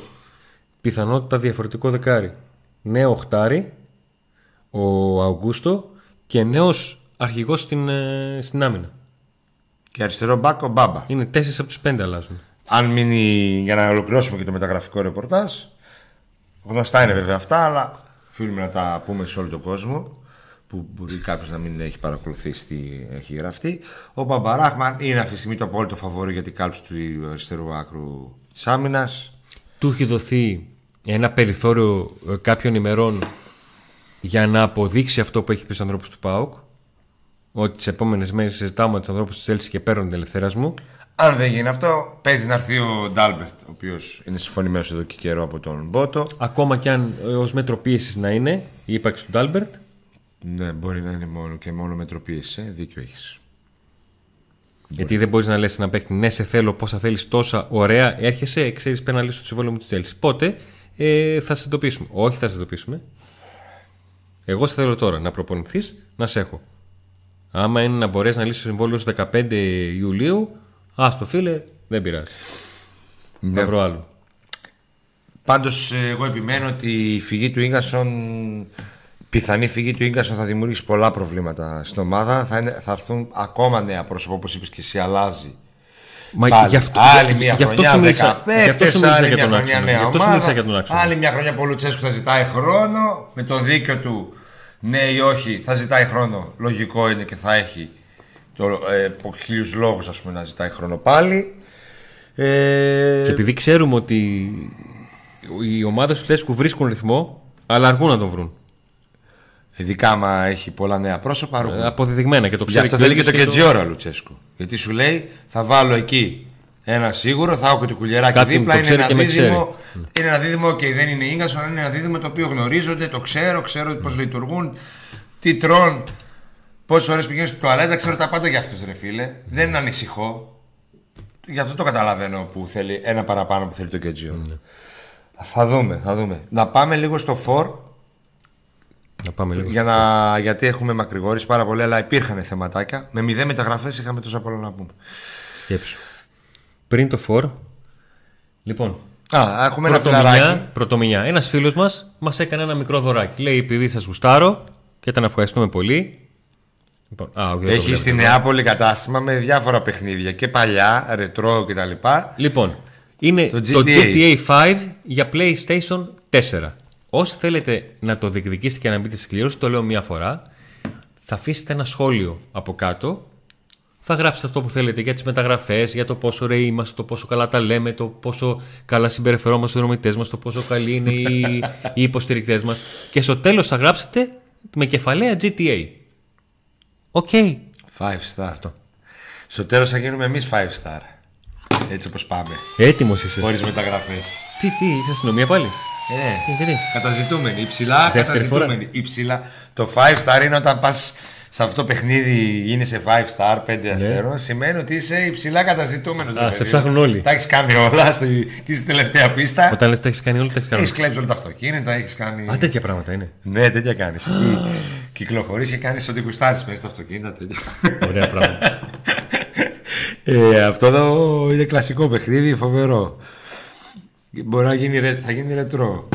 Πιθανότητα διαφορετικό δεκάρι. Νέο οχτάρι, ο Αυγούστο και νέος αρχηγός στην, ε, στην άμυνα. Και αριστερό μπακ ο Μπάμπα. Είναι τέσσερις από τους πέντε αλλάζουν. Αν μείνει για να ολοκληρώσουμε και το μεταγραφικό ρεπορτάζ. Γνωστά είναι βέβαια αυτά, αλλά θέλουμε να τα πούμε σε όλο τον κόσμο που μπορεί κάποιος να μην έχει παρακολουθήσει τι έχει γραφτεί. Ο Μπαμπαράχμαν είναι αυτή τη στιγμή το απόλυτο φαβορή για την κάλυψη του αριστερού άκρου της άμυνας. Του έχει δοθεί ένα περιθώριο ε, κάποιων ημερών για να αποδείξει αυτό που έχει πει στους ανθρώπους του ΠΑΟΚ. Ότι τις επόμενες μέρες συζητάμε με τους ανθρώπους της Έλσης και παίρνουν την ελευθερία μου. Αν δεν γίνει αυτό, παίζει να έρθει ο Ντάλμπερτ, ο οποίος είναι συμφωνημένος εδώ και καιρό από τον Μπότο. Ακόμα και αν ως μέτρο πίεσης να είναι η ύπαρξη του Ντάλμπερτ. Ναι, μπορεί να είναι μόνο και μόνο μετροπίεση. Ε. Δίκιο έχεις. Γιατί δεν μπορείς να λες ένα παίκτη, ναι, σε θέλω, πόσα θέλεις, τόσα ωραία. Έρχεσαι, ξέρεις, πρέπει να λύσει το συμβόλαιο μου της Chelsea. Πότε ε, θα σε εντοπίσουμε. Όχι, θα σε εντοπίσουμε. Εγώ σε θέλω τώρα να προπονηθείς, να σε έχω. Άμα είναι να μπορέσει να λύσει το συμβόλαιο στις 15 Ιουλίου, α το φίλε, δεν πειράζει. Ναι. Θα βρω άλλο. Πάντως, εγώ επιμένω ότι η φυγή του γκασον, πιθανή φυγή του γκασον θα δημιουργήσει πολλά προβλήματα στην ομάδα. Θα, είναι, θα έρθουν ακόμα νέα πρόσωπα, όπως είπες και εσύ, αλλάζει. Μα Πάλι. γι' αυτό, άλλη γι- μια γι' αυτό χρονιά, σου μίλησα, 10 γι' αυτό σου παίκτες, μίλησα άλλη για μια τον χρονιά άξονα. νέα Γι' αυτό σου μίλησα για τον ομάδα, άξονα. Άλλη μια χρονιά που ο Λουτσέσκου θα ζητάει χρόνο, με το δίκιο του ναι ή όχι, θα ζητάει χρόνο. Λογικό είναι και θα έχει το, ε, από χίλιους λόγους να ζητάει χρόνο πάλι. Ε, Και επειδή ξέρουμε ότι οι ομάδες του Λέσκου βρίσκουν ρυθμό, αλλά αργούν να τον βρουν. ειδικά άμα έχει πολλά νέα πρόσωπα, αργούν. Ε, Αποδεδειγμένα και το Γι' ξέρει αυτό και ο θέλει και το ίδιος Κετζιόρα Λουτσέσκου. Γιατί σου λέει θα βάλω εκεί ένα σίγουρο, θα έχω και το κουλιεράκι Κάποιον δίπλα. το Είναι ξέρει ένα, και με δίδυμο, είναι ένα δίδυμο, και δεν είναι γκασον, είναι ένα δίδυμο το οποίο γνωρίζονται, το ξέρω, ξέρω πώς λειτουργούν, τι τρών, πόσες ώρες πηγαίνουν στην τουαλέτα, ξέρω τα πάντα για αυτούς, ρε φίλε. Δεν ανησυχώ. Γι' αυτό το καταλαβαίνω που θέλει ένα παραπάνω που θέλει το Κετζιόρα. Ναι. Θα δούμε, θα δούμε. Να πάμε λίγο στο φορ Να πάμε λίγο. για να, γιατί έχουμε μακρηγορήσει πάρα πολύ, αλλά υπήρχαν θεματάκια. Με μηδέν μεταγραφές είχαμε τόσα πολλά να πούμε. Σκέψου. Πριν το φορ. Λοιπόν, Α, έχουμε ένα φιλαράκι. πρωτομηνιά, πρωτομηνιά. Ένας φίλος μας μας έκανε ένα μικρό δωράκι. Λέει: Επειδή σας γουστάρω και τον ευχαριστούμε πολύ. Λοιπόν, α, όχι, δεν το Έχει βλέπετε στη εδώ. Νεάπολη κατάστημα με διάφορα παιχνίδια και παλιά, ρετρό κτλ. Λοιπόν, είναι Το το GTA. GTA 5 για PlayStation 4. Όσοι θέλετε να το διεκδικήσετε και να μπείτε στη κλήρωση, το λέω μία φορά, θα αφήσετε ένα σχόλιο από κάτω. Θα γράψετε αυτό που θέλετε για τις μεταγραφές, για το πόσο ωραίοι είμαστε, το πόσο καλά τα λέμε, το πόσο καλά συμπεριφερόμαστε στους συνδρομητές μας, το πόσο καλοί είναι οι, οι υποστηρικτές μας. Και στο τέλος θα γράψετε με κεφαλαία GTA. OK. 5 star. Στο τέλος θα γίνουμε εμείς 5 star. Έτσι όπως πάμε. Έτοιμος είσαι. Χωρίς μεταγραφές. Τι, τι, είσαι αστυνομία πάλι; Ε, Τι, τι, τι. καταζητούμενοι. Υψηλά Δεύτερη καταζητούμενοι. Υψηλά. Το 5 star είναι όταν πας σε αυτό το παιχνίδι γίνει σε 5 star, 5 αστέρων. Σημαίνει ότι είσαι υψηλά καταζητούμενος. Ναι. Α, σε ψάχνουν όλοι. Τα έχεις κάνει όλα στη, και στην τελευταία πίστα. Όταν λες τα έχεις κάνει όλα, τα έχεις κάνει. Έχεις κλέψει όλα τα αυτοκίνητα, έχεις κάνει. Α, τέτοια πράγματα είναι. Ναι, τέτοια κάνεις. Κυκλοφορείς και κάνεις ό,τι κουστάρει μέσα στα αυτοκίνητα. Τέτοια. Ωραία πράγματα. *laughs* ε, αυτό εδώ είναι κλασικό παιχνίδι, φοβερό. Μπορεί να γίνει, ρε- θα γίνει ρετρό.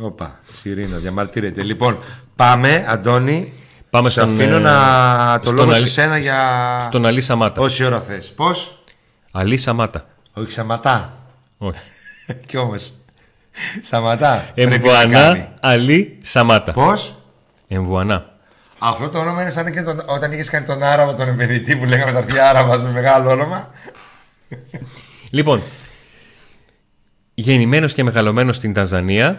Όπα, Σιρήνα, διαμαρτύρεται. Λοιπόν, πάμε, Αντώνη. Πάμε Σε στον, αφήνω ε, να το στον λόγο σε Αλή- σένα για Στον Αλή Σαμάτα. όση ώρα θες. Πώς; Αλή Σαμάτα. Όχι, Σαματά. Όχι. *laughs* Κι όμως. Σαματά. πρέπει να κάνει. Εμβουανά Αλή Σαμάτα. Πώς; Εμβουανά. Αυτό το όνομα είναι σαν και τον, όταν είχες κάνει τον Άραβα, τον επενδυτή που λέγαμε τα αρχαία Άραβα με μεγάλο όνομα. Λοιπόν, γεννημένος και μεγαλωμένος στην Τανζανία.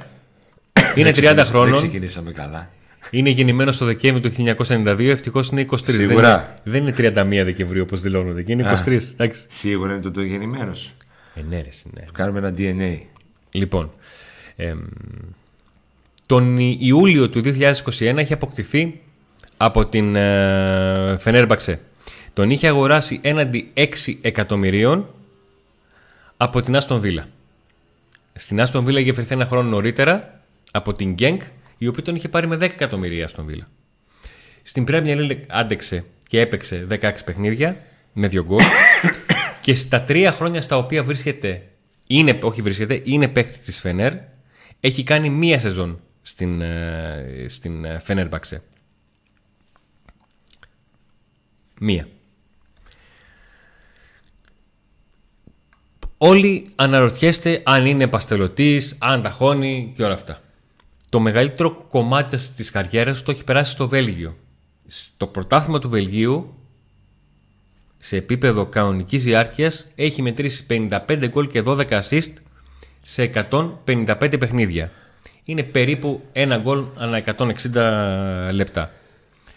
Είναι 30 Δεν χρόνων. ξεκινήσαμε καλά. Είναι γεννημένο το Δεκέμβριο του 1992. Ευτυχώς είναι 23. Σίγουρα. Δεν είναι, δεν είναι 31 Δεκεμβρίου όπως δηλώνονται. Και είναι 23. Εντάξει. Σίγουρα είναι το, το γεννημένος. Ε, ναι, ρε, ναι. Κάνουμε ένα DNA. Λοιπόν, εμ, τον Ιούλιο του 2021 είχε αποκτηθεί από την ε, Φενέρμπαξε. Τον είχε αγοράσει έναντι 6 εκατομμυρίων από την Άστον Βίλα. Στην Άστον Βίλα είχε φερθεί ένα χρόνο νωρίτερα από την Γκένκ, η οποία τον είχε πάρει με 10 εκατομμυρία η Άστον Βίλα. Στην Premier League άντεξε και έπαιξε 16 παιχνίδια με 2 γκολ *coughs* και στα τρία χρόνια στα οποία βρίσκεται, είναι, όχι βρίσκεται, είναι παίκτης της Φενέρ, έχει κάνει μία σεζόν στην, ε, στην ε, Φενέρμπαξε. Μία. Όλοι αναρωτιέστε αν είναι παστελωτής, αν ταχώνει και όλα αυτά. Το μεγαλύτερο κομμάτι της καριέρας του το έχει περάσει στο Βέλγιο. Στο πρωτάθλημα του Βελγίου, σε επίπεδο κανονικής διάρκειας, έχει μετρήσει 55 γκολ και 12 assist σε 155 παιχνίδια. Είναι περίπου ένα γκολ ανά 160 λεπτά.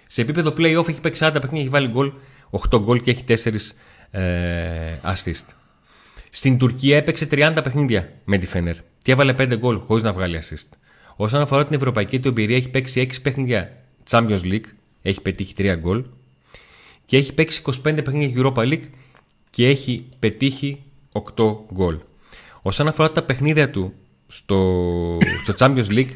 Σε επίπεδο play-off έχει παίξει 40 παιχνίδια, έχει βάλει γκολ, 8 γκολ και έχει 4 ε, assist. Στην Τουρκία έπαιξε 30 παιχνίδια με τη Φένερ και έβαλε 5 γκολ χωρίς να βγάλει assist. Όσον αφορά την ευρωπαϊκή του εμπειρία, έχει παίξει 6 παιχνίδια. Champions League, έχει πετύχει 3 γκολ. Και έχει παίξει 25 παιχνίδια Europa League και έχει πετύχει 8 γκολ. Όσον αφορά τα παιχνίδια του στο, στο Champions League,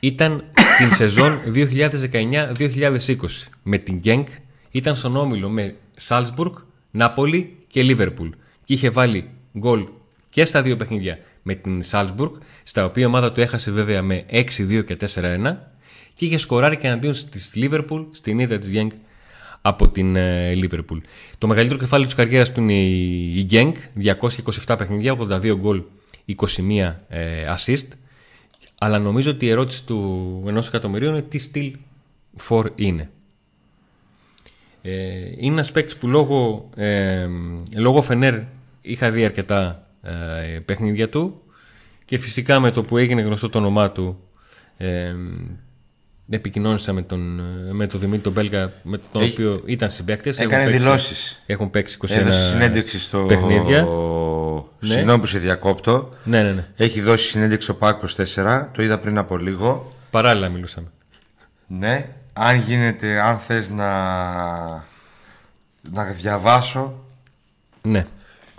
ήταν την σεζόν 2019-2020 με την Genk, ήταν στον όμιλο με Salzburg, Νάπολη και Liverpool. Και είχε βάλει γκολ και στα δύο παιχνίδια με την Salzburg, στα οποία η ομάδα του έχασε βέβαια με 6-2 και 4-1 και είχε σκοράρει και εναντίον της Liverpool στην ήττα της Genk από την ε, Liverpool. Το μεγαλύτερο κεφάλαιο της καριέρας του είναι η, η Genk, 227 παιχνίδια, 82 γκολ, 21 ε, assist αλλά νομίζω ότι η ερώτηση του ενός εκατομμυρίου είναι τι στυλ 4 είναι. Ε, είναι ένας παίκτης που λόγω, ε, λόγω Φενέρ είχα δει αρκετά ε, παιχνίδια του και φυσικά με το που έγινε γνωστό το όνομά του ε, επικοινώνησα με τον, με τον Δημήτρη τον Μπέλγα με τον Έχει- οποίο ήταν συμπαίκτες Έκανε Έχουν παίξει- δηλώσεις. Έχουν παίξει 21 Έδωσε συνέντευξη στο. παιχνίδια. Ναι. Συγγνώμη που σε διακόπτω. Ναι, ναι, ναι. Έχει δώσει συνέντευξη στο ΠΑΚ 24. Το είδα πριν από λίγο. Παράλληλα μιλούσαμε. Ναι. Αν γίνεται, αν θες να, να διαβάσω Ναι.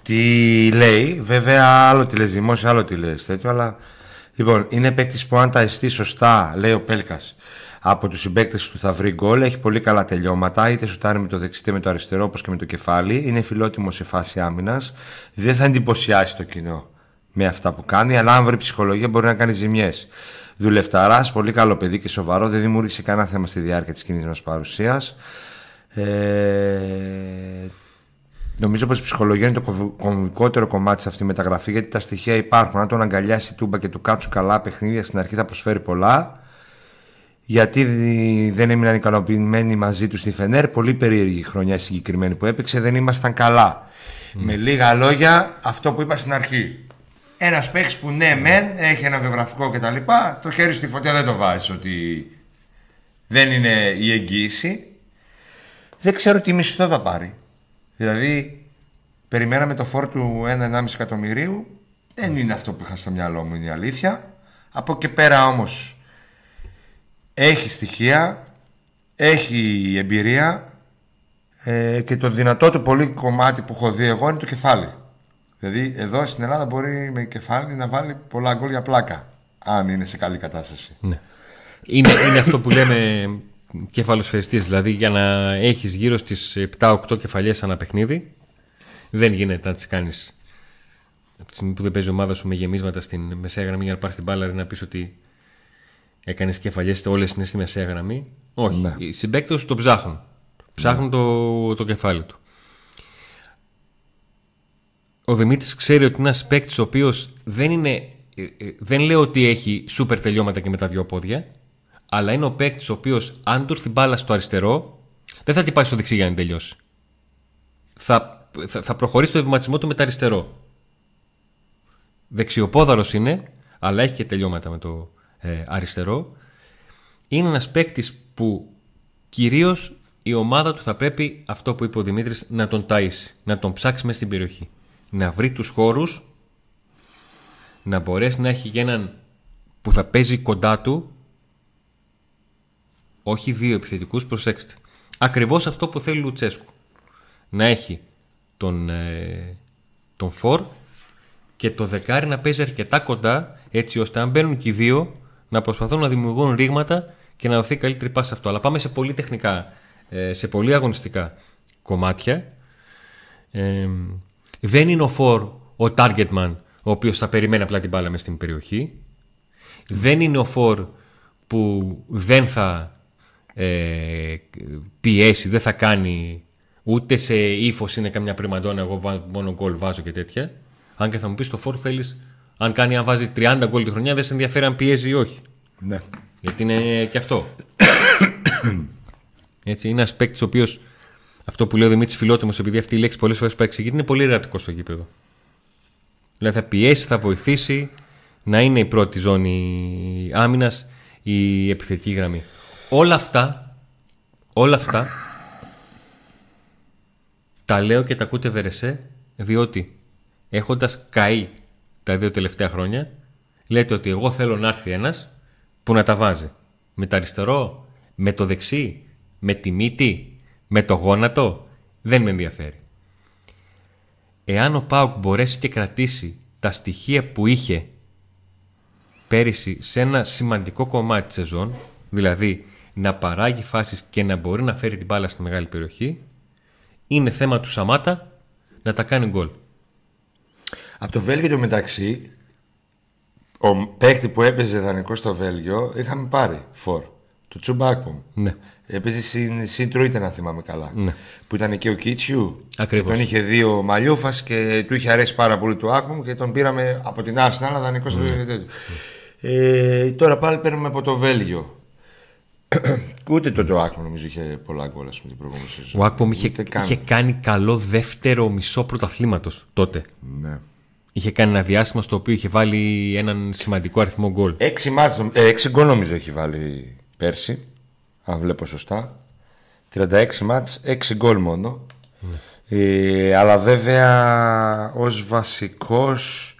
Τι λέει. Βέβαια, άλλο τι λες δημόσια, άλλο τι λες τέτοιο. Αλλά λοιπόν, είναι παίκτης που αν τα εστί σωστά, λέει ο Πέλκας, από τους συμπαίκτες του θα βρει γκολ. Έχει πολύ καλά τελειώματα. Είτε σουτάρει με το δεξί είτε με το αριστερό, όπως και με το κεφάλι. Είναι φιλότιμος σε φάση άμυνας. Δεν θα εντυπωσιάσει το κοινό με αυτά που κάνει, αλλά αν βρει ψυχολογία μπορεί να κάνει ζημιές. Δουλευταράς, πολύ καλό παιδί και σοβαρό. Δεν δημιούργησε κανένα θέμα στη διάρκεια της κοινή μας παρουσίας. Ε, Νομίζω πως η ψυχολογία είναι το κομβ- κομβικότερο κομμάτι σε αυτή τη μεταγραφή γιατί τα στοιχεία υπάρχουν. Αν τον αγκαλιάσει η τούμπα και του κάτσουν καλά παιχνίδια στην αρχή θα προσφέρει πολλά. Γιατί δι- δεν έμειναν ικανοποιημένοι μαζί του στη Φενέρ. Πολύ περίεργη χρονιά η συγκεκριμένη που έπαιξε. Δεν ήμασταν καλά. Με λίγα λόγια, αυτό που είπα στην αρχή. Ένας παίχτη που ναι, μεν έχει ένα βιογραφικό κτλ. Το χέρι στη φωτιά δεν το βάζει ότι δεν είναι η εγγύηση. Δεν ξέρω τι μισθό θα πάρει. Δηλαδή, περιμέναμε το φόρ του 1-1,5 εκατομμυρίου. Δεν είναι αυτό που είχα στο μυαλό μου, είναι η αλήθεια. Από εκεί πέρα όμως έχει στοιχεία, έχει εμπειρία ε, και το δυνατό του πολύ κομμάτι που έχω δει εγώ είναι το κεφάλι. Δηλαδή, εδώ στην Ελλάδα μπορεί με κεφάλι να βάλει πολλά γκολ για πλάκα. Αν είναι σε καλή κατάσταση. Ναι. Είναι, είναι αυτό που λέμε *coughs* κεφαλοσφαιριστής, δηλαδή για να έχεις γύρω στις 7-8 κεφαλιές ανά παιχνίδι, δεν γίνεται να τις κάνεις από τη στιγμή που δεν παίζει η ομάδα σου με γεμίσματα στην μεσαία γραμμή για να πάρεις την μπάλα, δηλαδή να πεις ότι έκανες κεφαλιές όλες είναι στη μεσαία γραμμή. Όχι. Ναι. Οι συμπαίκτες σου το ψάχνουν. Ψάχνουν το, το κεφάλι του. Ο Δημήτρης ξέρει ότι είναι ένας παίκτης ο οποίος δεν είναι ε, ε, δεν λέω ότι έχει σούπερ τελειώματα και με τα δυο πόδια, αλλά είναι ο παίκτης ο οποίος, αν του έρθει μπάλα στο αριστερό, δεν θα την πάει στο δεξί για να την τελειώσει. Θα, θα, θα προχωρήσει το ευηματισμό του με το αριστερό. δεξιοπόδαρος είναι, αλλά έχει και τελειώματα με το ε, αριστερό. Είναι ένας παίκτης που κυρίως η ομάδα του θα πρέπει, αυτό που είπε ο Δημήτρης, να τον ταΐσει, να τον ψάξει μέσα στην περιοχή. Να βρει τους χώρους, να μπορέσει να έχει έναν που θα παίζει κοντά του, όχι δύο επιθετικούς, προσέξτε. Ακριβώς αυτό που θέλει ο Λουτσέσκου. Να έχει τον, ε, τον φορ και το δεκάρι να παίζει αρκετά κοντά έτσι ώστε αν μπαίνουν και οι δύο να προσπαθούν να δημιουργούν ρήγματα και να δοθεί καλύτερη πάση αυτό. Αλλά πάμε σε πολύ τεχνικά, ε, σε πολύ αγωνιστικά κομμάτια. Ε, δεν είναι ο φορ ο target man ο οποίος θα περιμένει απλά την μπάλα μες στην περιοχή. Δεν είναι ο φορ που δεν θα ε, πιέσει, δεν θα κάνει ούτε σε ύφος είναι καμιά πριμαντόνα. Εγώ μόνο γκολ βάζω και τέτοια. Αν και θα μου πεις το φόρ θέλεις, αν κάνει, αν βάζει 30 γκολ τη χρονιά, δεν σε ενδιαφέρει αν πιέζει ή όχι. Ναι. Γιατί είναι και αυτό. *coughs* Έτσι, είναι ένας παίκτης ο οποίος αυτό που λέει ο Δημήτρης Φιλότιμος, επειδή αυτή η λέξη πολλές φορές παρεξηγείται, είναι πολύ ερωτικό στο γήπεδο. Δηλαδή θα πιέσει, θα βοηθήσει να είναι η πρώτη ζώνη άμυνας η επιθετική γραμμή. Όλα αυτά, όλα αυτά τα λέω και τα ακούτε βερεσέ διότι έχοντας καεί τα δύο τελευταία χρόνια λέτε ότι εγώ θέλω να έρθει ένας που να τα βάζει με το αριστερό, με το δεξί, με τη μύτη, με το γόνατο δεν με ενδιαφέρει. Εάν ο Πάουκ μπορέσει και κρατήσει τα στοιχεία που είχε πέρυσι σε ένα σημαντικό κομμάτι της σεζόν, δηλαδή να παράγει φάσεις και να μπορεί να φέρει την μπάλα στη μεγάλη περιοχή, είναι θέμα του Σαμάτα να τα κάνει γκολ. Από το Βέλγιο το μεταξύ, ο παίκτη που έπαιζε δανεικό στο Βέλγιο είχαμε πάρει φορ. Το Τσουμπάκομ. Ναι. Έπαιζε συν, συν Τρούιτε, να θυμάμαι καλά. Ναι. Που ήταν και ο Κίτσιου. Ακριβώς. Και τον είχε δει ο Μαλιούφας και του είχε αρέσει πάρα πολύ το Άκμομ και τον πήραμε από την Άσνα, δανεικό στο Βέλγιο. Ε, τώρα πάλι παίρνουμε από το Βέλγιο. Ούτε το Τοάκμο νομίζω είχε πολλά γκολ ας πούμε, την προηγούμενη σεζόν. Ο Άκπομ είχε, Ούτε καν. είχε κάνει καλό δεύτερο μισό πρωταθλήματος τότε. Ναι. Είχε κάνει ένα διάστημα στο οποίο είχε βάλει έναν σημαντικό αριθμό γκολ. Έξι, μάτς, ε, έξι γκολ νομίζω έχει βάλει πέρσι. Αν βλέπω σωστά. 36 μάτς, 6 γκολ μόνο. Ε, αλλά βέβαια ως βασικός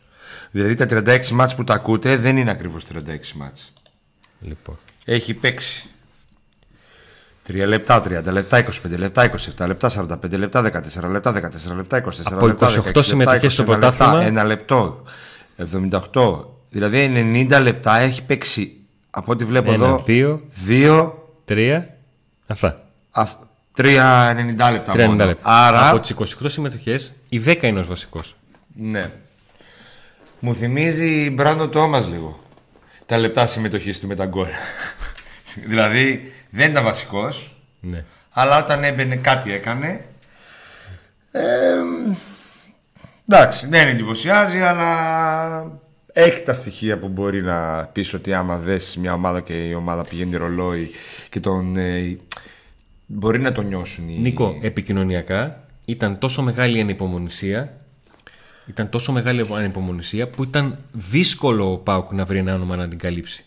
Δηλαδή τα 36 μάτς που τα ακούτε δεν είναι ακριβώς 36 μάτς. Λοιπόν. Έχει παίξει 3 λεπτά, 30 λεπτά, 25 λεπτά, 27 λεπτά, 45 λεπτά, 14 λεπτά, 14 λεπτά, 24 Από λεπτά, 28 16 λεπτά, συμμετοχές στο 21 λεπτά, πρωτάθλημα; Ένα λεπτό, 78. Δηλαδή 90 λεπτά έχει παίξει από ό,τι βλέπω Ένα, εδώ. δύο, 2, τρία. Αυτά. 3-90 λεπτά 30 μόνο. λεπτά. Άρα, Από τις 28 συμμετοχές, η 10 είναι ο βασικός. ναι. Μου θυμίζει Μπράντο Τόμας λίγο. Τα λεπτά συμμετοχής του με τα γκολ. *laughs* δηλαδή δεν ήταν βασικός, Ναι. αλλά όταν έμπαινε κάτι έκανε. Ε, εντάξει, δεν εντυπωσιάζει, αλλά έχει τα στοιχεία που μπορεί να πεις ότι άμα δες μια ομάδα και η ομάδα πηγαίνει ρολόι και τον... ε, μπορεί να τον νιώσουν οι... Νίκο, επικοινωνιακά ήταν τόσο μεγάλη η ανυπομονησία. Ήταν τόσο μεγάλη η ανυπομονησία που ήταν δύσκολο ο Πάουκ να βρει ένα όνομα να την καλύψει.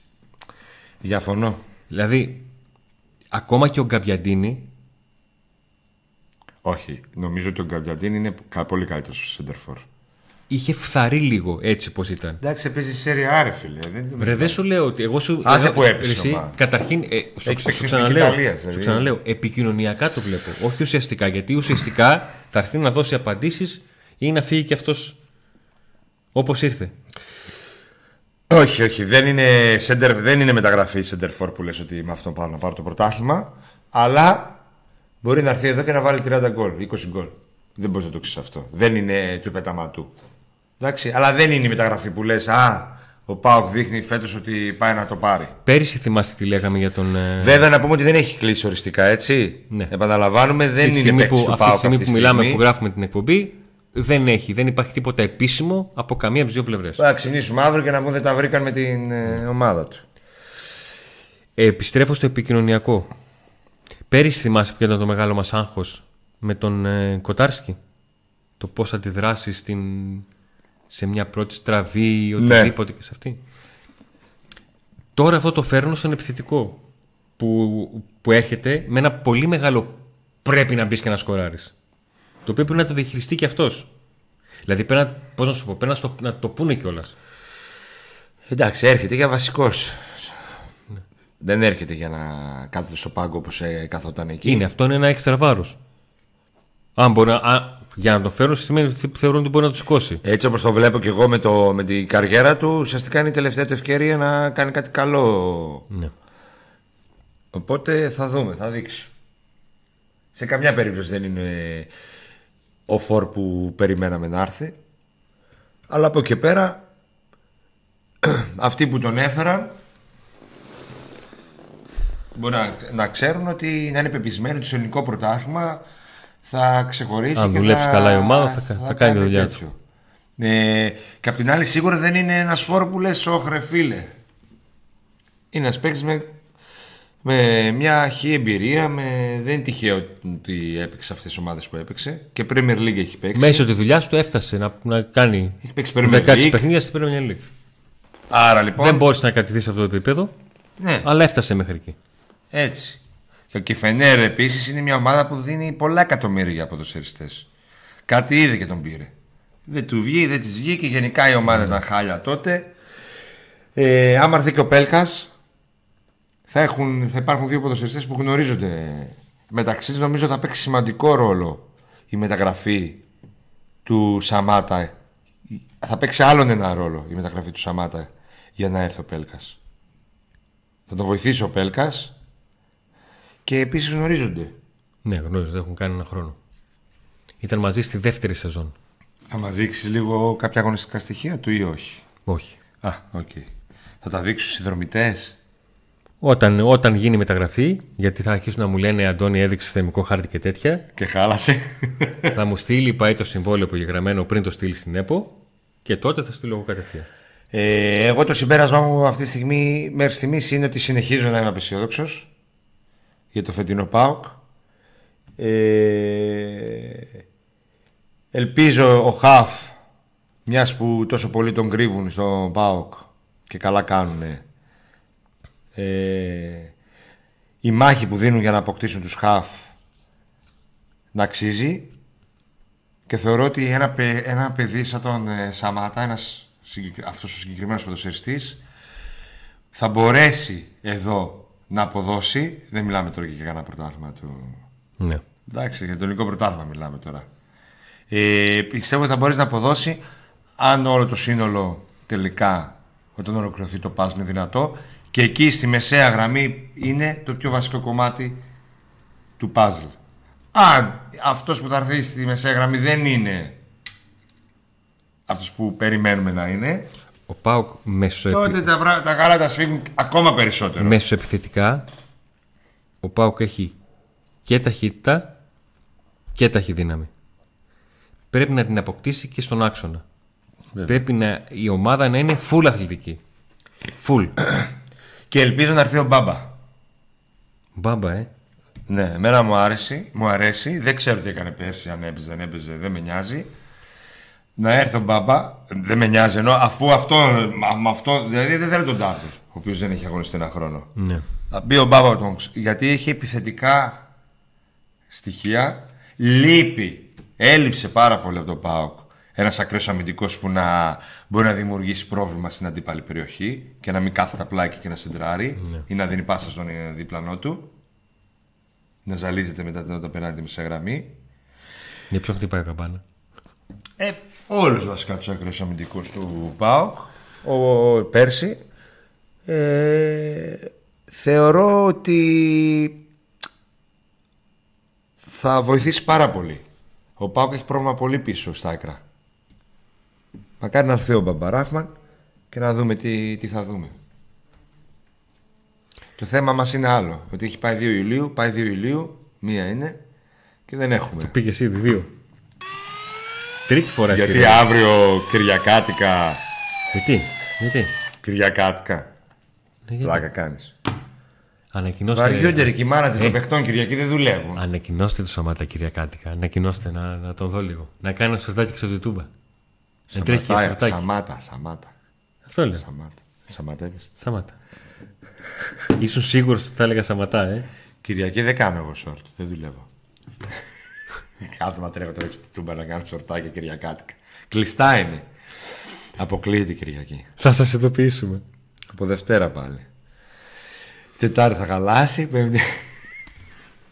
Διαφωνώ. Δηλαδή, ακόμα και ο Γκαμπιαντίνη; Όχι, νομίζω ότι ο Γκαμπιαντίν είναι κα- πολύ καλύτερος στο Σέντερφορ. είχε φθαρεί λίγο έτσι πως ήταν. Εντάξει, παίζει σε άρε, φίλε. Δεν, Ρε, δεν σου λέω ότι εγώ σου. Άσε εγώ- που έπεσε εσύ, η ομάδα. Καταρχήν, ε, σου, Έχει σου, παίξει ξαναλέω, στην Ιταλία, δηλαδή. σου ξαναλέω, επικοινωνιακά το βλέπω. Όχι ουσιαστικά. Γιατί ουσιαστικά θα έρθει να δώσει απαντήσεις ή να φύγει κι αυτός όπως ήρθε. Όχι, όχι. Δεν είναι, center, δεν είναι μεταγραφή Σέντερφορ που λες ότι με αυτόν πάω να πάρω το πρωτάθλημα. Αλλά μπορεί να έρθει εδώ και να βάλει 30 γκολ, 20 γκολ. Δεν μπορείς να το ξέρεις αυτό. Δεν είναι του πεταματού. Εντάξει, αλλά δεν είναι η μεταγραφή που λες Α, ο Πάοκ δείχνει φέτος ότι πάει να το πάρει. Πέρυσι θυμάστε τι λέγαμε για τον. ε, Βέβαια να πούμε ότι δεν έχει κλείσει οριστικά, έτσι. Ναι. Επαναλαμβάνουμε, δεν αυτή τη είναι στιγμή παίκτης που, του αυτή τη ΠΑΟΚ στιγμή αυτή που τη μιλάμε, στιγμή. που γράφουμε την εκπομπή, δεν έχει. Δεν υπάρχει τίποτα επίσημο από καμία από τις δύο πλευρές. Θα ξυπνήσουμε αύριο και να πούμε δεν τα βρήκαν με την ε, ομάδα του. επιστρέφω στο επικοινωνιακό. Πέρυσι θυμάσαι ποιο ήταν το μεγάλο μας άγχος με τον ε, Κοτάρσκι; Το πώς αντιδράσει στην σε μια πρώτη στραβή ή οτιδήποτε και σε αυτή. Τώρα αυτό το φέρνω στον επιθετικό που, που έρχεται με ένα πολύ μεγάλο πρέπει να μπεις και να σκοράρεις. Το οποίο πρέπει να το διαχειριστεί και αυτός. Δηλαδή πρέπει να, πώς να σου πω, πρέπει να, στο- να το πούνε κιόλας. Εντάξει, έρχεται για βασικός. Δεν έρχεται για να κάθεται στο πάγκο όπως καθόταν εκεί. Είναι, αυτό είναι ένα έξτρα βάρος. Αν μπορεί να, α, για να το φέρουν σημαίνει ότι θεωρούν ότι μπορεί να το σηκώσει. Έτσι όπως το βλέπω και εγώ με, το, με την καριέρα του, ουσιαστικά είναι η τελευταία του ευκαιρία να κάνει κάτι καλό. Ναι. Οπότε θα δούμε, θα δείξει. Σε καμιά περίπτωση δεν είναι ο φόρ που περιμέναμε να έρθει. Αλλά από εκεί πέρα, *clears throat* αυτοί που τον έφεραν μπορεί να, να ξέρουν ότι να είναι πεπισμένοι ότι στο ελληνικό πρωτάθλημα θα ξεχωρίσει Αν και δουλέψει θα, καλά η ομάδα, θα- θα κάνει τη δουλειά τέτοιο. Ε, και απ' την άλλη σίγουρα δεν είναι ένας φόρ που λες όχρε φίλε είναι ένας παίκτης με, με μια χή εμπειρία με... δεν είναι τυχαίο ότι έπαιξε αυτές τις ομάδες που έπαιξε και Premier League έχει παίξει. Μέσα της δουλειάς του έφτασε να, να κάνει έχει παίξει Premier 16 League. παιχνίδια στην Premier League. άρα λοιπόν Δεν μπόρεσε να κατηθεί σε αυτό το επίπεδο, ναι, αλλά έφτασε μέχρι εκεί. έτσι. Και η Φενέρ επίσης είναι μια ομάδα που δίνει πολλά εκατομμύρια για ποδοσφαιριστές κάτι είδε και τον πήρε. Δεν του βγει, δεν της βγήκε. Γενικά η ομάδα ήταν χάλια τότε. Ε, άμα έρθει και ο Πέλκας θα, έχουν, θα υπάρχουν δύο ποδοσφαιριστές που γνωρίζονται μεταξύ τους νομίζω θα παίξει σημαντικό ρόλο η μεταγραφή του Σαμάτα θα παίξει άλλον ένα ρόλο η μεταγραφή του Σαμάτα για να έρθει ο Πέλκας θα τον βοηθήσει ο Πέλκας και επίσης γνωρίζονται Ναι, γνωρίζω, δεν έχουν κάνει ένα χρόνο. Ήταν μαζί στη δεύτερη σεζόν. θα μας δείξεις λίγο κάποια αγωνιστικά στοιχεία του ή όχι; Όχι. Α, οκ θα τα δείξουν στους συνδρομητές; Όταν, όταν γίνει η μεταγραφή, γιατί θα αρχίσουν να μου λένε Αντώνη έδειξες θερμικό χάρτη και τέτοια, και χάλασε θα μου στείλει, πάει το συμβόλαιο υπογεγραμμένο πριν το στείλει στην ΕΠΟ και τότε θα στείλω εγώ κατευθείαν. Ε, εγώ το συμπέρασμά μου αυτή τη στιγμή, μέχρι στιγμής είναι ότι συνεχίζω να είμαι απεσιόδοξος για το φετινό ΠΑΟΚ. Ε, ελπίζω ο Χαφ, μιας που τόσο πολύ τον κρύβουν στο ΠΑΟΚ και καλά κάνουν, ε, η μάχη που δίνουν για να αποκτήσουν τους Χαφ να αξίζει και θεωρώ ότι ένα, παι- ένα παιδί σαν τον ε, Σαμάτα, ένας, συγκεκρι- αυτός ο συγκεκριμένος ποδοσφαιριστής, θα μπορέσει εδώ να αποδώσει. Δεν μιλάμε τώρα και για κανένα πρωτάθλημα του. Ναι. Εντάξει, για το ελληνικό πρωτάθλημα μιλάμε τώρα. Ε, πιστεύω ότι θα μπορέσει να αποδώσει αν όλο το σύνολο τελικά, όταν ολοκληρωθεί το πας είναι δυνατό και εκεί στη μεσαία γραμμή είναι το πιο βασικό κομμάτι του παζλ. Αν αυτός που θα έρθει στη μεσαία γραμμή δεν είναι αυτός που περιμένουμε να είναι, Ο Πάουκ μέσω, τότε τα, πρά- τα γάλατα σφίγγουν ακόμα περισσότερο. μέσω επιθετικά, ο Πάουκ έχει και ταχύτητα και ταχυδύναμη. Πρέπει να την αποκτήσει και στον άξονα. Πρέπει να, η ομάδα να είναι full αθλητική. Full. Και ελπίζω να έρθει ο Μπάμπα. Μπάμπα, ε. Ναι, εμένα μου άρεσε, μου αρέσει. Δεν ξέρω τι έκανε πέρσι, αν έπαιζε, δεν έπαιζε, δεν με νοιάζει. Να έρθει ο Μπάμπα, δεν με νοιάζει ενώ αφού αυτό, μα, με αυτό δηλαδή δεν θέλω τον Τάρτο, ο οποίος δεν έχει αγωνιστεί ένα χρόνο. Ναι. Θα μπει ο Μπάμπα τον, ξ- γιατί έχει επιθετικά στοιχεία. Λείπει, έλειψε πάρα πολύ από τον Πάοκ. Ένας ακραίος αμυντικός που να μπορεί να δημιουργήσει πρόβλημα στην αντίπαλη περιοχή και να μην κάθεται απλά εκεί και να συντράρει ή να δίνει πάσα στον ε, διπλανό του. Να ζαλίζεται μετά την όταν περνάει τη μεσαία γραμμή. Για ποιον χτυπάει η καμπάνα; Ε, όλους βασικά τους ακραίους αμυντικούς του ΠΑΟΚ ο, πέρσι ε, θεωρώ ότι θα βοηθήσει πάρα πολύ ο ΠΑΟΚ έχει πρόβλημα πολύ πίσω στα άκρα μακάρι να έρθει ο Μπαμπαράχμαν και να δούμε τι, τι θα δούμε το θέμα μας είναι άλλο ότι έχει πάει 2 Ιουλίου πάει 2 Ιουλίου μία είναι και δεν έχουμε Πήγες εσύ δύο. Τρίτη φορά εσύ. γιατί ρε. αύριο Κυριακάτικα Γιατί. Γιατί; Κυριακάτικα. Ναι, γιατί; Πλάκα κάνεις. Ανακοινώστε. Βαριούνται ρε και οι μάνατζερ των Ε. παιχτών Κυριακή δεν δουλεύουν. Ανακοινώστε το Σαμάτα Κυριακάτικα. Ανακοινώστε να, να τον δω λίγο. Να κάνει ένα σορτάκι στο YouTube. Δεν τρέχει και Σαματά, σορτάκι. Σαμάτα, Σαμάτα. Αυτό λέω. Σαμάτα. Σαμάτα είπες. Σταμάτα. Ήσουν σίγουρος ότι θα έλεγα σταματά, ε; Κυριακή δεν κάνω εγώ σορτ. Δεν δουλεύω. *laughs* Κάθομαι τρέχω τώρα στη τούμπα να κάνω σορτάκια Κυριακάτικα. Κλειστά είναι. Αποκλείεται η Κυριακή. Θα σας ειδοποιήσουμε. Από Δευτέρα πάλι. Τετάρτη θα χαλάσει. Πέμπτη.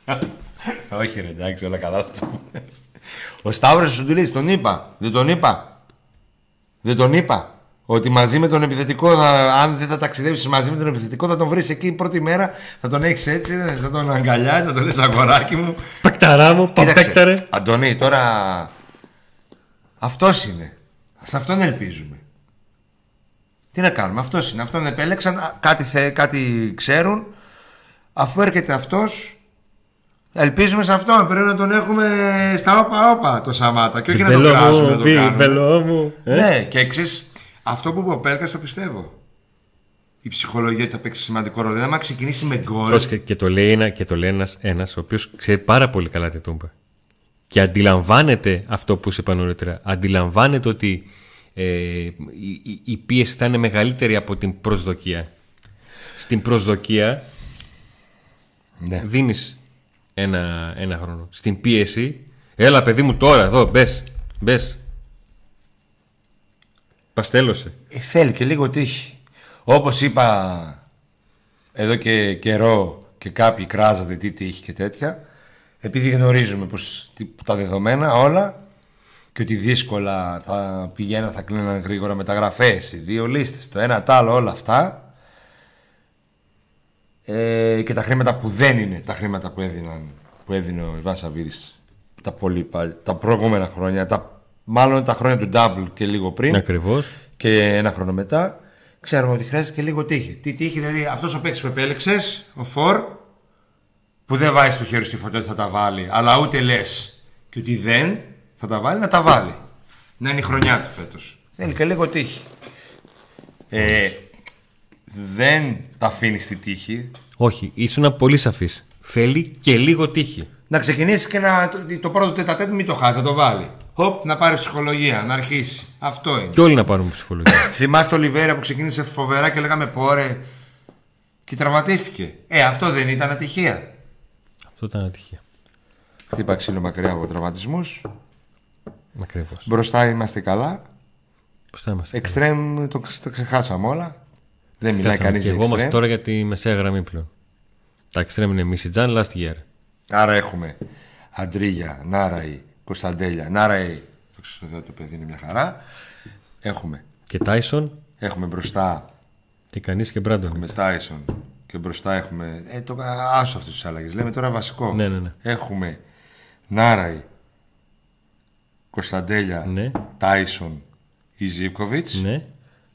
*laughs* Όχι ρε εντάξει όλα καλά. Ο Σταύρος σου του τον είπα. Δεν τον είπα. Δεν τον είπα. Ότι μαζί με τον επιθετικό, θα, αν δεν θα ταξιδέψεις μαζί με τον επιθετικό, θα τον βρεις εκεί πρώτη μέρα, θα τον έχεις έτσι, θα τον αγκαλιάζει, θα τον λες αγοράκι μου. Πακταρά μου, παπέκταρε. Αντωνί, τώρα αυτός είναι. Σε αυτόν ελπίζουμε. Τι να κάνουμε, αυτός είναι. Αυτόν επέλεξαν, α, κάτι, θε, κάτι ξέρουν. Αφού έρχεται αυτός, ελπίζουμε σε αυτόν. Πρέπει να τον έχουμε στα όπα όπα το Σαμάτα και όχι να τον κράζουμε. να τον κάνουμε. Μπελό μου. ε; Ναι, και εξής, αυτό που είπε ο Πέλκα το πιστεύω. Η ψυχολογία θα παίξει σημαντικό ρόλο. Δηλαδή, άμα ξεκινήσει με γκολ. Πρόσεχε, και το λέει, ένα, και το λέει ένας, ένας ο οποίος ξέρει πάρα πολύ καλά τη τούμπα. Και αντιλαμβάνεται αυτό που σου είπα νωρίτερα. Αντιλαμβάνεται ότι ε, η, η- η πίεση θα είναι μεγαλύτερη από την προσδοκία. Στην προσδοκία Ναι. δίνεις ένα, ένα χρόνο. Στην πίεση, έλα παιδί μου τώρα, εδώ, μπες, μπες. Παστέλωσε. Ε, θέλει και λίγο τύχη. Όπως είπα εδώ και καιρό και κάποιοι κράζατε τι τύχη και τέτοια, επειδή γνωρίζουμε πως τι- τα δεδομένα όλα και ότι δύσκολα θα πηγαίναν, θα κλείναν γρήγορα μεταγραφές, οι δύο λίστες, το ένα, το άλλο, όλα αυτά ε, και τα χρήματα που δεν είναι τα χρήματα που, έδιναν, που έδινε ο Ιβάν Σαββίδης τα, πολύ, πάλι- τα προηγούμενα χρόνια, τα, μάλλον τα χρόνια του Double και λίγο πριν Ακριβώς. και ένα χρόνο μετά, ξέρουμε ότι χρειάζεται και λίγο τύχη. Τι τύχη, δηλαδή αυτός ο παίκτης που επέλεξες, ο Φορ, που δεν βάζει το χέρι στη φωτιά ότι θα τα βάλει, αλλά ούτε λες και ότι δεν θα τα βάλει, να τα βάλει. Να είναι η χρονιά του φέτος. Θέλει και λίγο τύχη. Ε, δεν τα αφήνεις στη τύχη. Όχι, ήσουν πολύ σαφής. Θέλει και λίγο τύχη. Να ξεκινήσεις και να, το, το πρώτο τετατέτ μην το χάσεις, να το βάλει. Χοπ, να πάρει ψυχολογία, να αρχίσεις. Αυτό είναι. Και όλοι να πάρουν ψυχολογία. *coughs* Θυμάστε το Λιβέρια που ξεκίνησε φοβερά και λέγαμε πόρε και τραυματίστηκε. Ε, αυτό δεν ήταν ατυχία. Αυτό ήταν ατυχία. Χτύπα ξύλο μακριά από τραυματισμούς. Ακριβώ. Μπροστά είμαστε καλά. Πώ θα είμαστε. Εξτρέμ το, ξε- το ξεχάσαμε όλα. Δεν μιλάει Χάσαμε. κανείς Και για εγώ είμαστε εξτρέμ. τώρα για τη μεσαία γραμμή πλέον. Τα extreme είναι Μισιτζάν, last year. Άρα έχουμε Αντρίγια, Νάραη, Κωνσταντέλια. Νάραη, το ξέρω το παιδί είναι μια χαρά. Έχουμε, Και Τάισον έχουμε μπροστά και κανείς και Μπράντον. Έχουμε Τάισον και μπροστά έχουμε. Ε, το, άσο αυτού του άλλαγε. Λέμε τώρα βασικό. Ναι, ναι, ναι. Έχουμε Νάραη, Κωνσταντέλια, Ναι. Τάισον, Ιζίκοβιτς. Ναι.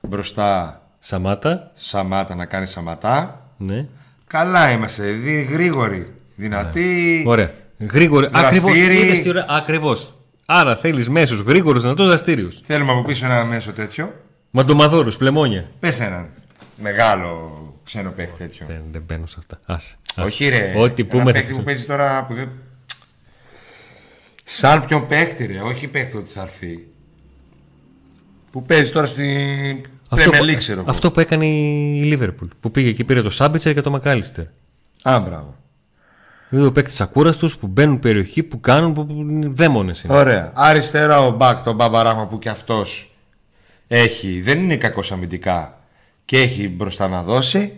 Μπροστά Σαμάτα. Σαμάτα να κάνει Σαματά. Ναι. Καλά είμαστε. Δι, γρήγοροι. Δυνατοί. Ωραία. Γρήγορα. Ακριβώς. Δραστήριοι. Ακριβώς. Άρα θέλεις μέσους γρήγορους δυνατού δραστήριους. Θέλουμε από πίσω ένα μέσο τέτοιο. Μαντομαδόρους, πλεμόνια. Πες έναν μεγάλο ξένο παίχτη τέτοιο. Δεν, δεν μπαίνω σε αυτά. Άσε. άσε. Όχι ρε. Ό,τι ένα πούμε. παίχτη που παίζει τώρα που δεν... Σαν ποιον παίχτη ρε, όχι παίχτη ότι θα έρθει. Που παίζει τώρα στην Αυτό, Premier που- League ξέρω εγώ. αυτό που έκανε η Λίβερπουλ. Που πήγε και πήρε το Σάμπιτσερ και το Μακάλιστερ. Α, μπράβο. Δύο παίκτε ακούραστου που μπαίνουν περιοχή, που κάνουν, που, που είναι δαίμονες είναι. Ωραία. Αριστερά ο Μπακ, τον Μπαμπαράχμα που κι αυτός έχει, δεν είναι κακός αμυντικά και έχει μπροστά να δώσει.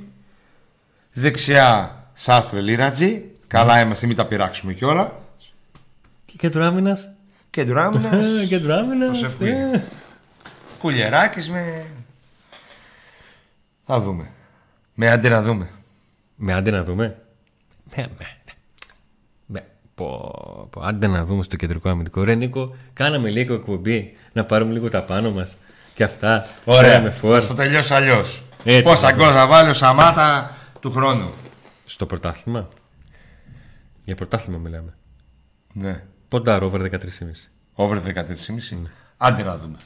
Δεξιά Σάστρε Λίρατζι. Καλά είμαστε, μην τα πειράξουμε κιόλα. Και κέντρο άμυνας. Και Ντουράμινας. Κέντρο άμυνας. *laughs* Πώς εύκολη. Κουλιεράκης με... Θα δούμε. Με άντε να δούμε. Με άντε να δούμε. Με, με, με. Πω, πω, άντε να δούμε στο κεντρικό αμυντικό. Ρε Νίκο, κάναμε λίγο εκπομπή να πάρουμε λίγο τα πάνω μας. Και αυτά. Ωραία. Κάναμε φόρ. Θα στο τελειώσει αλλιώς. Έτσι. Πόσα γκολ θα βάλει ο Σαμάτα του χρόνου. Στο πρωτάθλημα. Για πρωτάθλημα μιλάμε. Ναι. Ποντάρ over 13,5. Over 13,5. Άντε να δούμε.